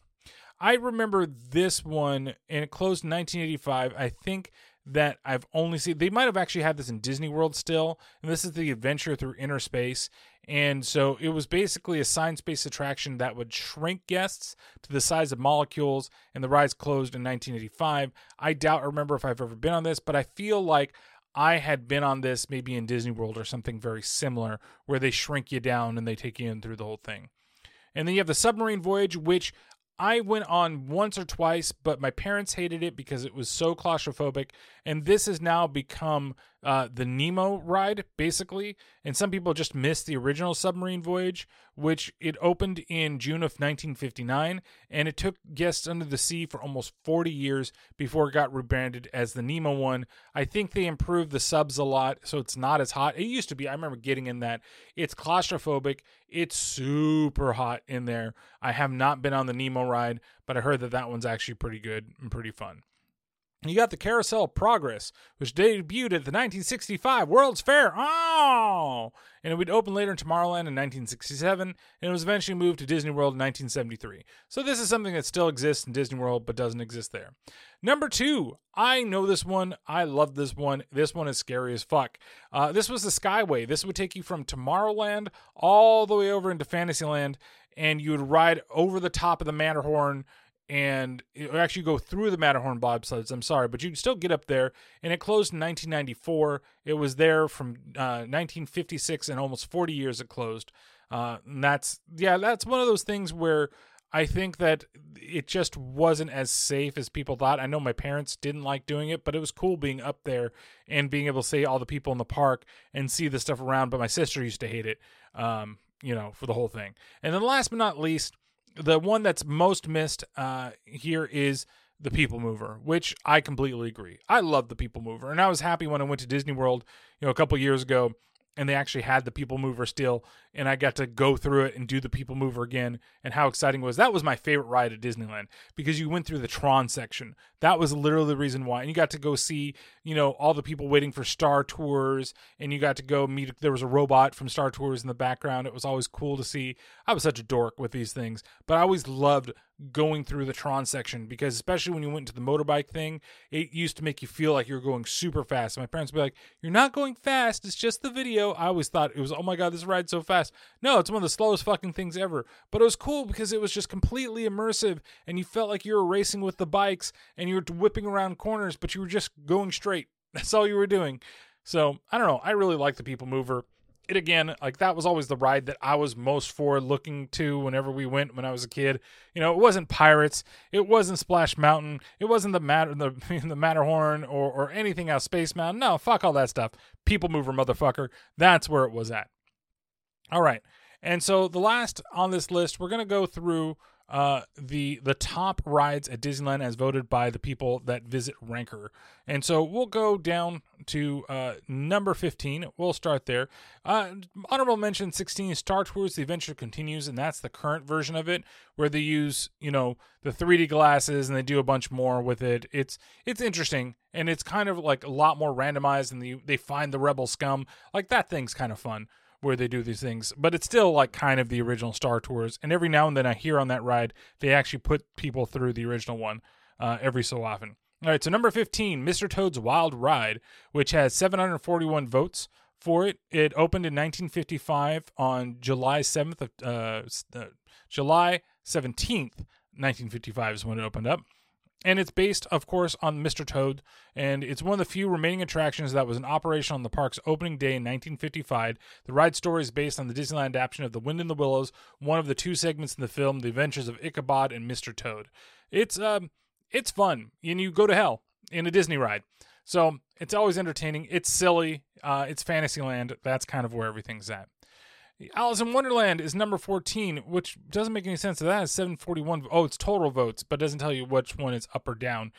I remember this one, and it closed in 1985. I think that I've only seen. They might have actually had this in Disney World still, and this is the Adventure Through Inner Space. And so it was basically a science-based attraction that would shrink guests to the size of molecules, and the rides closed in 1985. I doubt I remember if I've ever been on this, but I feel like I had been on this maybe in Disney World or something very similar, where they shrink you down and they take you in through the whole thing. And then you have the submarine voyage, which I went on once or twice, but my parents hated it because it was so claustrophobic. And this has now become uh, the Nemo ride, basically. And some people just missed the original submarine voyage, which it opened in June of 1959, and it took guests under the sea for almost 40 years before it got rebranded as the Nemo one. I think they improved the subs a lot, so it's not as hot. It used to be. I remember getting in that. It's claustrophobic. It's super hot in there. I have not been on the Nemo ride, but I heard that that one's actually pretty good and pretty fun. You got the Carousel Progress, which debuted at the 1965 World's Fair. Oh! And it would open later in Tomorrowland in 1967, and it was eventually moved to Disney World in 1973. So this is something that still exists in Disney World but doesn't exist there. Number two, I know this one. I love this one. This one is scary as fuck. Uh, this was the Skyway. This would take you from Tomorrowland all the way over into Fantasyland, and you would ride over the top of the Matterhorn and it actually go through the Matterhorn bobsleds. I'm sorry, but you can still get up there. And it closed in 1994. It was there from uh, 1956 and almost 40 years. It closed. Uh, and that's yeah, that's one of those things where I think that it just wasn't as safe as people thought. I know my parents didn't like doing it, but it was cool being up there and being able to see all the people in the park and see the stuff around. But my sister used to hate it, um, you know, for the whole thing. And then last but not least, the one that's most missed uh, here is the People Mover, which I completely agree. I love the People Mover, and I was happy when I went to Disney World, you know, a couple years ago, and they actually had the People Mover still, and I got to go through it and do the People Mover again, and how exciting was that was my favorite ride at Disneyland because you went through the Tron section. That was literally the reason why, and you got to go see, you know, all the people waiting for Star Tours, and you got to go meet. There was a robot from Star Tours in the background. It was always cool to see. I was such a dork with these things, but I always loved going through the Tron section because especially when you went to the motorbike thing, it used to make you feel like you were going super fast. My parents would be like, "You're not going fast. It's just the video." I always thought it was, "Oh my god, this ride's so fast." No, it's one of the slowest fucking things ever. But it was cool because it was just completely immersive and you felt like you were racing with the bikes and you were whipping around corners, but you were just going straight. That's all you were doing. So I don't know. I really like the People Mover. It again, like that was always the ride that I was most for looking to whenever we went when I was a kid. You know, it wasn't Pirates, it wasn't Splash Mountain, it wasn't the Matter the the Matterhorn or or anything else, Space Mountain. No, fuck all that stuff. People Mover, motherfucker. That's where it was at. All right. And so the last on this list, we're going to go through uh, the the top rides at Disneyland as voted by the people that visit Ranker. And so we'll go down to uh, number 15. We'll start there. Uh, honorable mention 16 Star Tours The Adventure Continues, and that's the current version of it where they use, you know, the 3D glasses and they do a bunch more with it. It's it's interesting and it's kind of like a lot more randomized and they, they find the rebel scum. Like that thing's kind of fun where they do these things, but it's still like kind of the original Star Tours. And every now and then I hear on that ride they actually put people through the original one uh, every so often. All right, so number 15, Mr. Toad's Wild Ride, which has 741 votes for it. It opened in 1955 on July 7th of uh, uh, July 17th, 1955 is when it opened up and it's based, of course, on Mr. Toad, and it's one of the few remaining attractions that was in operation on the park's opening day in 1955. The ride story is based on the Disneyland adaptation of The Wind in the Willows, one of the two segments in the film, The Adventures of Ichabod and Mr. Toad. It's um, it's fun, and you go to hell in a Disney ride, so it's always entertaining. It's silly. Uh, it's Fantasyland. That's kind of where everything's at. Alice in Wonderland is number 14, which doesn't make any sense. That has 741. Oh, it's total votes, but doesn't tell you which one is up or down.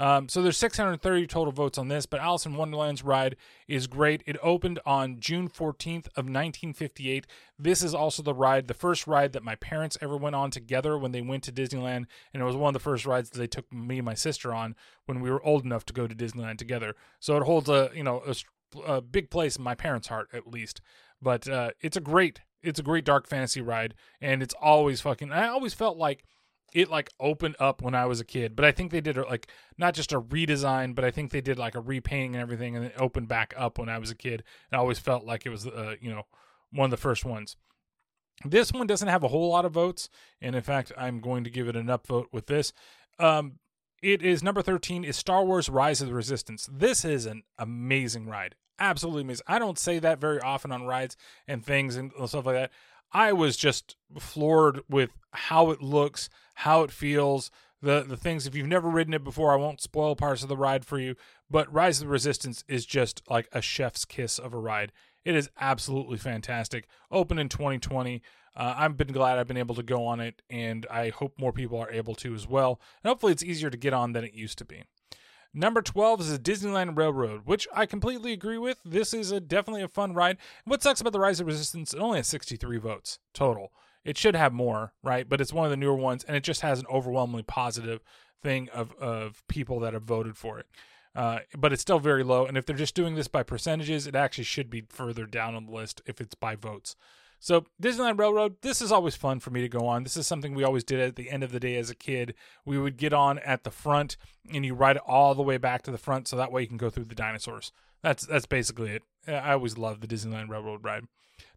Um, so there's 630 total votes on this, but Alice in Wonderland's ride is great. It opened on June 14th of 1958. This is also the ride, the first ride that my parents ever went on together when they went to Disneyland, and it was one of the first rides that they took me and my sister on when we were old enough to go to Disneyland together. So it holds a you know a, a big place in my parents' heart at least. But uh, it's a great it's a great dark fantasy ride, and it's always fucking. I always felt like it like opened up when I was a kid, but I think they did like not just a redesign, but I think they did like a repainting and everything, and it opened back up when I was a kid. And I always felt like it was, uh, you know, one of the first ones. This one doesn't have a whole lot of votes, and in fact, I'm going to give it an upvote with this. Um, it is number 13 is Star Wars Rise of the Resistance. This is an amazing ride. Absolutely amazing. I don't say that very often on rides and things and stuff like that. I was just floored with how it looks, how it feels, the the things. If you've never ridden it before, I won't spoil parts of the ride for you. But Rise of the Resistance is just like a chef's kiss of a ride. It is absolutely fantastic. Open in 2020. Uh, I've been glad I've been able to go on it, and I hope more people are able to as well. And hopefully, it's easier to get on than it used to be. Number 12 is the Disneyland Railroad, which I completely agree with. This is a, definitely a fun ride. What sucks about the Rise of Resistance, it only has 63 votes total. It should have more, right? But it's one of the newer ones, and it just has an overwhelmingly positive thing of, of people that have voted for it. Uh, but it's still very low. And if they're just doing this by percentages, it actually should be further down on the list if it's by votes. So Disneyland Railroad, this is always fun for me to go on. This is something we always did at the end of the day as a kid. We would get on at the front and you ride all the way back to the front so that way you can go through the dinosaurs. That's that's basically it. I always love the Disneyland Railroad ride.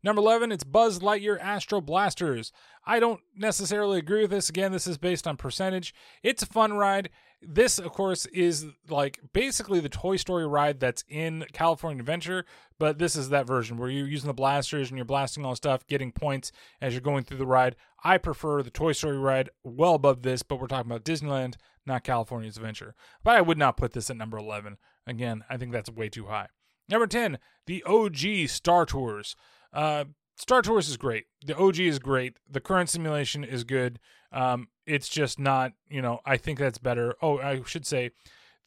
Number 11, it's Buzz Lightyear Astro Blasters. I don't necessarily agree with this. Again, this is based on percentage. It's a fun ride. This, of course, is like basically the Toy Story ride that's in California Adventure, but this is that version where you're using the blasters and you're blasting all stuff, getting points as you're going through the ride. I prefer the Toy Story ride well above this, but we're talking about Disneyland, not California's Adventure. But I would not put this at number 11. Again, I think that's way too high. Number 10, the OG Star Tours. Uh, Star Tours is great. The OG is great. The current simulation is good. Um, it's just not, you know, I think that's better. Oh, I should say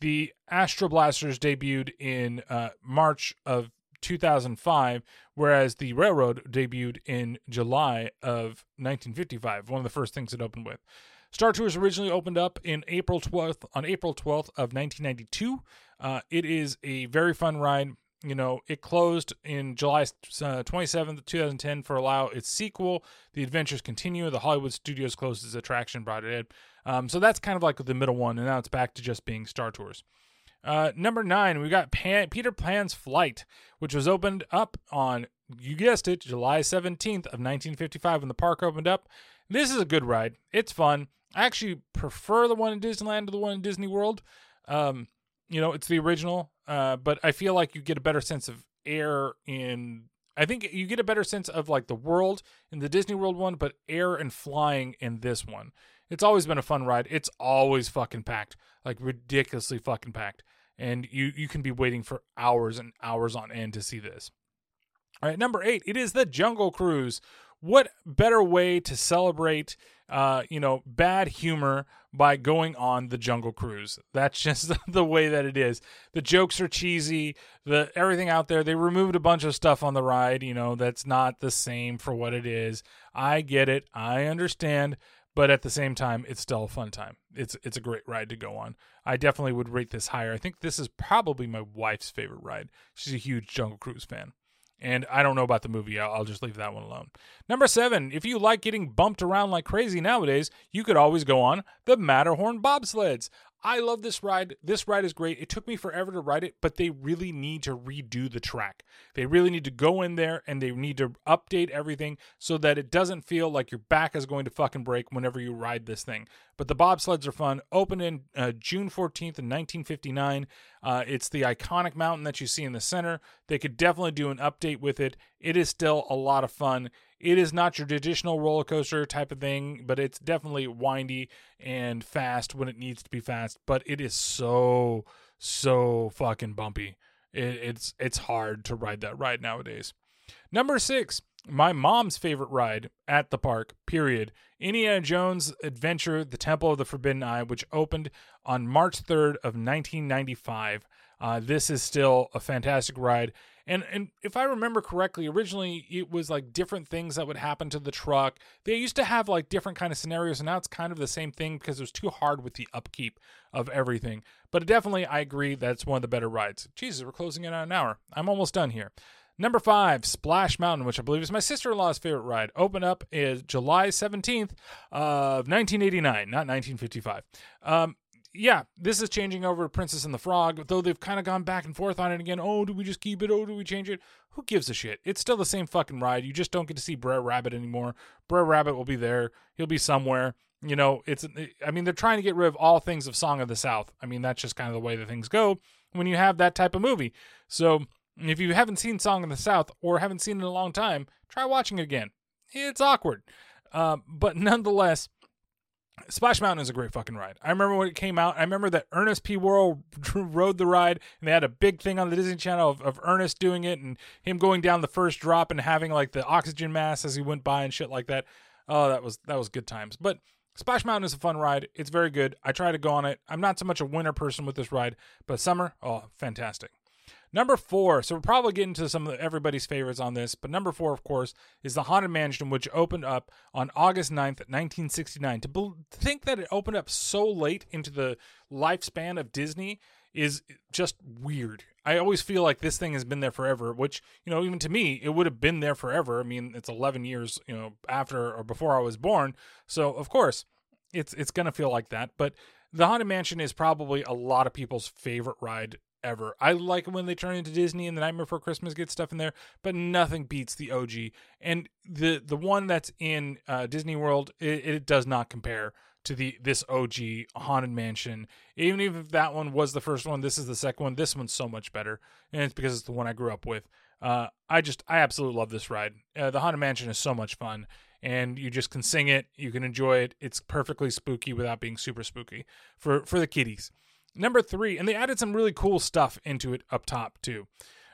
the Astro Blasters debuted in uh, March of 2005, whereas the Railroad debuted in July of 1955, one of the first things it opened with. Star Tours originally opened up in April 12th on April 12th of 1992. Uh, it is a very fun ride you know, it closed in July uh, 27th, 2010 for allow its sequel. The adventures continue. The Hollywood Studios closed its attraction, brought it in. Um, so that's kind of like the middle one, and now it's back to just being Star Tours. Uh, number nine, we got Pan- Peter Pan's Flight, which was opened up on, you guessed it, July 17th of 1955 when the park opened up. This is a good ride. It's fun. I actually prefer the one in Disneyland to the one in Disney World. Um, you know, it's the original, uh, but I feel like you get a better sense of air in. I think you get a better sense of like the world in the Disney World one, but air and flying in this one. It's always been a fun ride. It's always fucking packed, like ridiculously fucking packed, and you you can be waiting for hours and hours on end to see this. All right, number eight, it is the Jungle Cruise. What better way to celebrate uh, you know, bad humor by going on the Jungle Cruise. That's just the way that it is. The jokes are cheesy. The everything out there. They removed a bunch of stuff on the ride. You know, that's not the same for what it is. I get it. I understand. But at the same time, it's still a fun time. It's it's a great ride to go on. I definitely would rate this higher. I think this is probably my wife's favorite ride. She's a huge Jungle Cruise fan. And I don't know about the movie. I'll, just leave that one alone. Number seven, if you like getting bumped around like crazy nowadays, you could always go on the Matterhorn bobsleds. I love this ride. This ride is great. It took me forever to ride it, but they really need to redo the track. They really need to go in there and they need to update everything so that it doesn't feel like your back is going to fucking break whenever you ride this thing. But the bobsleds are fun. Opened in uh, June 14th in 1959. Uh, it's the iconic mountain that you see in the center. They could definitely do an update with it. It is still a lot of fun. It is not your traditional roller coaster type of thing, but it's definitely windy and fast when it needs to be fast. But it is so so fucking bumpy. It, it's it's hard to ride that ride nowadays. Number six, my mom's favorite ride at the park, period. Indiana Jones Adventure, The Temple of the Forbidden Eye, which opened on March 3rd of 1995. Uh, this is still a fantastic ride. And and if I remember correctly, originally it was like different things that would happen to the truck. They used to have like different kind of scenarios, and now it's kind of the same thing because it was too hard with the upkeep of everything. But definitely, I agree that's one of the better rides. Jesus, we're closing in on an hour. I'm almost done here. Number five, Splash Mountain, which I believe is my sister in law's favorite ride. Open up is July 17th of 1989, not 1955. Um, yeah, this is changing over to Princess and the Frog, though they've kind of gone back and forth on it again. Oh, do we just keep it? Oh, do we change it? Who gives a shit? It's still the same fucking ride. You just don't get to see Brer Rabbit anymore. Brer Rabbit will be there. He'll be somewhere. You know, it's. I mean, they're trying to get rid of all things of Song of the South. I mean, that's just kind of the way that things go when you have that type of movie. So, if you haven't seen Song of the South or haven't seen it in a long time, try watching it again. It's awkward, uh, but nonetheless Splash Mountain is a great fucking ride. I remember when it came out. I remember that Ernest P. Worrell rode the ride, and they had a big thing on the Disney Channel of, of Ernest doing it and him going down the first drop and having like the oxygen mask as he went by and shit like that. Oh, that was that was good times. But Splash Mountain is a fun ride. It's very good. I try to go on it. I'm not so much a winter person with this ride, but summer, oh, fantastic. Number four, so we're probably getting to some of everybody's favorites on this, but number four, of course, is the Haunted Mansion, which opened up on August 9th, 1969. To be- think that it opened up so late into the lifespan of Disney is just weird. I always feel like this thing has been there forever, which, you know, even to me, it would have been there forever. I mean, it's 11 years, you know, after or before I was born. So, of course, it's it's going to feel like that, but the Haunted Mansion is probably a lot of people's favorite ride ever. I like when they turn into Disney and the Nightmare Before Christmas gets stuff in there, but nothing beats the OG. And the the one that's in uh, Disney World, it, it, does not compare to the this OG Haunted Mansion. Even if that one was the first one, this is the second one. This one's so much better, and it's because it's the one I grew up with. Uh, I just I absolutely love this ride. Uh, the Haunted Mansion is so much fun. And you just can sing it, you can enjoy it. It's perfectly spooky without being super spooky for for the kiddies. Number three, and they added some really cool stuff into it up top too.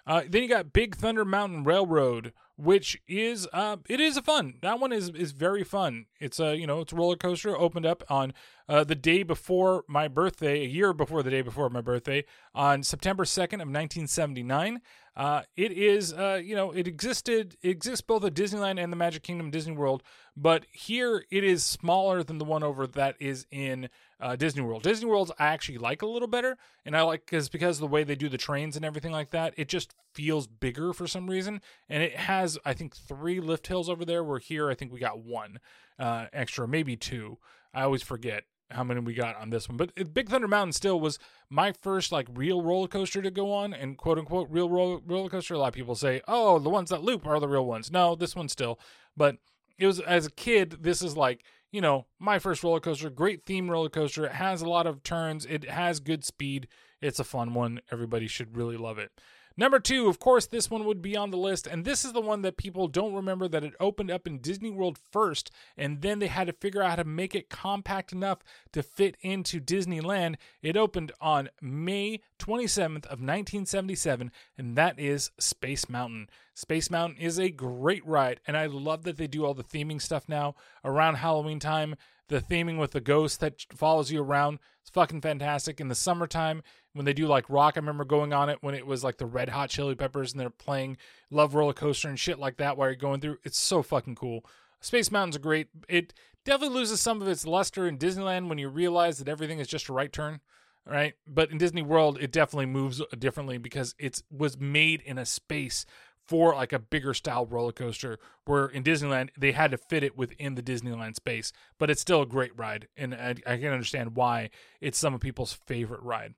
Uh, then you got Big Thunder Mountain Railroad, which is uh, it is a fun. That one is is very fun. It's a you know it's a roller coaster. Opened up on uh, the day before my birthday, a year before the day before my birthday, on September second of nineteen seventy nine. Uh, it is, uh, you know, it existed, it exists both at Disneyland and the Magic Kingdom Disney World, but here it is smaller than the one over that is in uh, Disney World. Disney World's I actually like a little better, and I like because because the way they do the trains and everything like that, it just feels bigger for some reason, and it has I think three lift hills over there. Where here I think we got one uh, extra, maybe two. I always forget how many we got on this one. But Big Thunder Mountain still was my first like real roller coaster to go on, and quote unquote real roller coaster. A lot of people say, "Oh, the ones that loop are the real ones." No, this one still. But it was as a kid. This is like you know my first roller coaster. Great theme roller coaster. It has a lot of turns. It has good speed. It's a fun one. Everybody should really love it. Number two, of course, this one would be on the list, and this is the one that people don't remember that it opened up in Disney World first, and then they had to figure out how to make it compact enough to fit into Disneyland. It opened on May 27th of 1977, and that is Space Mountain. Space Mountain is a great ride, and I love that they do all the theming stuff now around Halloween time. The theming with the ghost that follows you around is fucking fantastic. In the summertime, when they do like rock. I remember going on it when it was like the Red Hot Chili Peppers and they're playing Love Roller Coaster and shit like that while you're going through. It's so fucking cool. Space Mountain's are great. It definitely loses some of its luster in Disneyland when you realize that everything is just a right turn, right? But in Disney World, it definitely moves differently because it was made in a space for like a bigger style roller coaster where in disneyland they had to fit it within the disneyland space but it's still a great ride and i, I can understand why it's some of people's favorite ride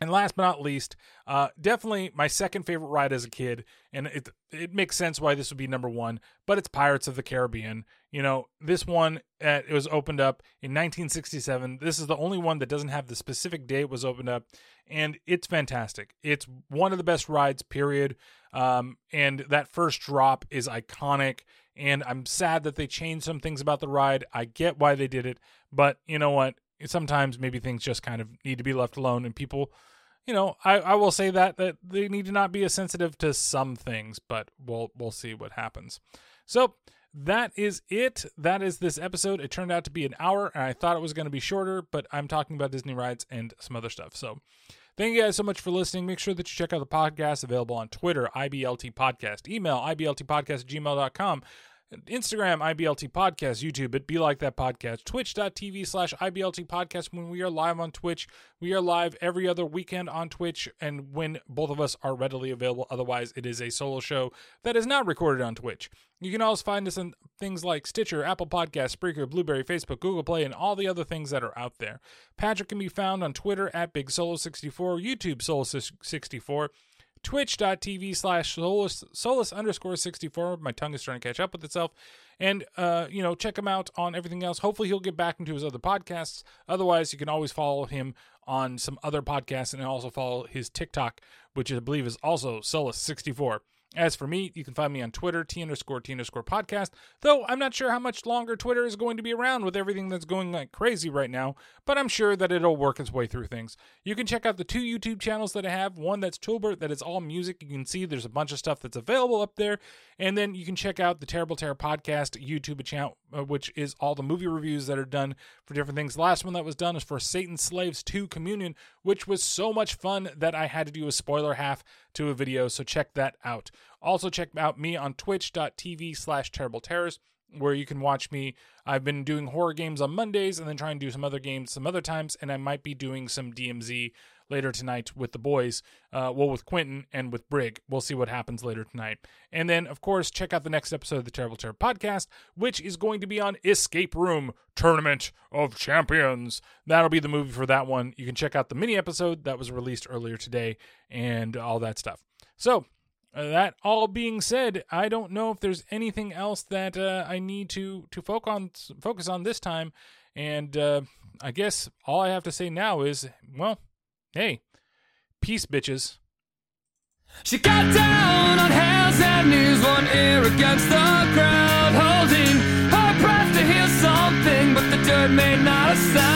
and last but not least, uh, definitely my second favorite ride as a kid, and it it makes sense why this would be number one. But it's Pirates of the Caribbean. You know, this one uh, it was opened up in 1967. This is the only one that doesn't have the specific date it was opened up, and it's fantastic. It's one of the best rides, period. Um, and that first drop is iconic. And I'm sad that they changed some things about the ride. I get why they did it, but you know what? Sometimes maybe things just kind of need to be left alone and people you know, I, I will say that that they need to not be as sensitive to some things, but we'll we'll see what happens. So that is it. That is this episode. It turned out to be an hour, and I thought it was going to be shorter, but I'm talking about Disney rides and some other stuff. So thank you guys so much for listening. Make sure that you check out the podcast available on Twitter, IBLT Podcast, email, IBLTpodcast at gmail.com. Instagram, IBLT Podcast, YouTube, it Be Like That Podcast, twitch.tv slash IBLT Podcast. When we are live on Twitch, we are live every other weekend on Twitch, and when both of us are readily available. Otherwise, it is a solo show that is not recorded on Twitch. You can also find us on things like Stitcher, Apple Podcast, Spreaker, Blubrry, Facebook, Google Play, and all the other things that are out there. Patrick can be found on Twitter at Big Solo64, YouTube Solo64 twitch.tv slash solus, underscore 64 my tongue is trying to catch up with itself. And uh, you know check him out on everything else. Hopefully he'll get back into his other podcasts. Otherwise you can always follow him on some other podcasts and also follow his tiktok which i believe is also solus 64 as for me, you can find me on Twitter, T underscore T underscore podcast, though I'm not sure how much longer Twitter is going to be around with everything that's going like crazy right now, but I'm sure that it'll work its way through things. You can check out the two YouTube channels that I have one that's Toolbert, that is all music. You can see there's a bunch of stuff that's available up there. And then you can check out the Terrible Terror podcast YouTube channel, uh, which is all the movie reviews that are done for different things. The last one that was done is for Satan's Slaves 2 Communion, which was so much fun that I had to do a spoiler half to a video, so check that out. Also, check out me on twitch.tv slash terrible terrors, where you can watch me. I've been doing horror games on Mondays and then try and do some other games some other times, and I might be doing some DMZ later tonight with the boys. Uh, well, with Quentin and with Brig. We'll see what happens later tonight. And then, of course, check out the next episode of the Terrible Terror podcast, which is going to be on Escape Room Tournament of Champions. That'll be the movie for that one. You can check out the mini episode that was released earlier today and all that stuff. So, uh, that all being said, I don't know if there's anything else that uh, I need to to focus on focus on this time, and uh, I guess all I have to say now is, well, hey, peace, bitches. She got down on one ear against the holding her breath to hear something, but the dirt made not a sound.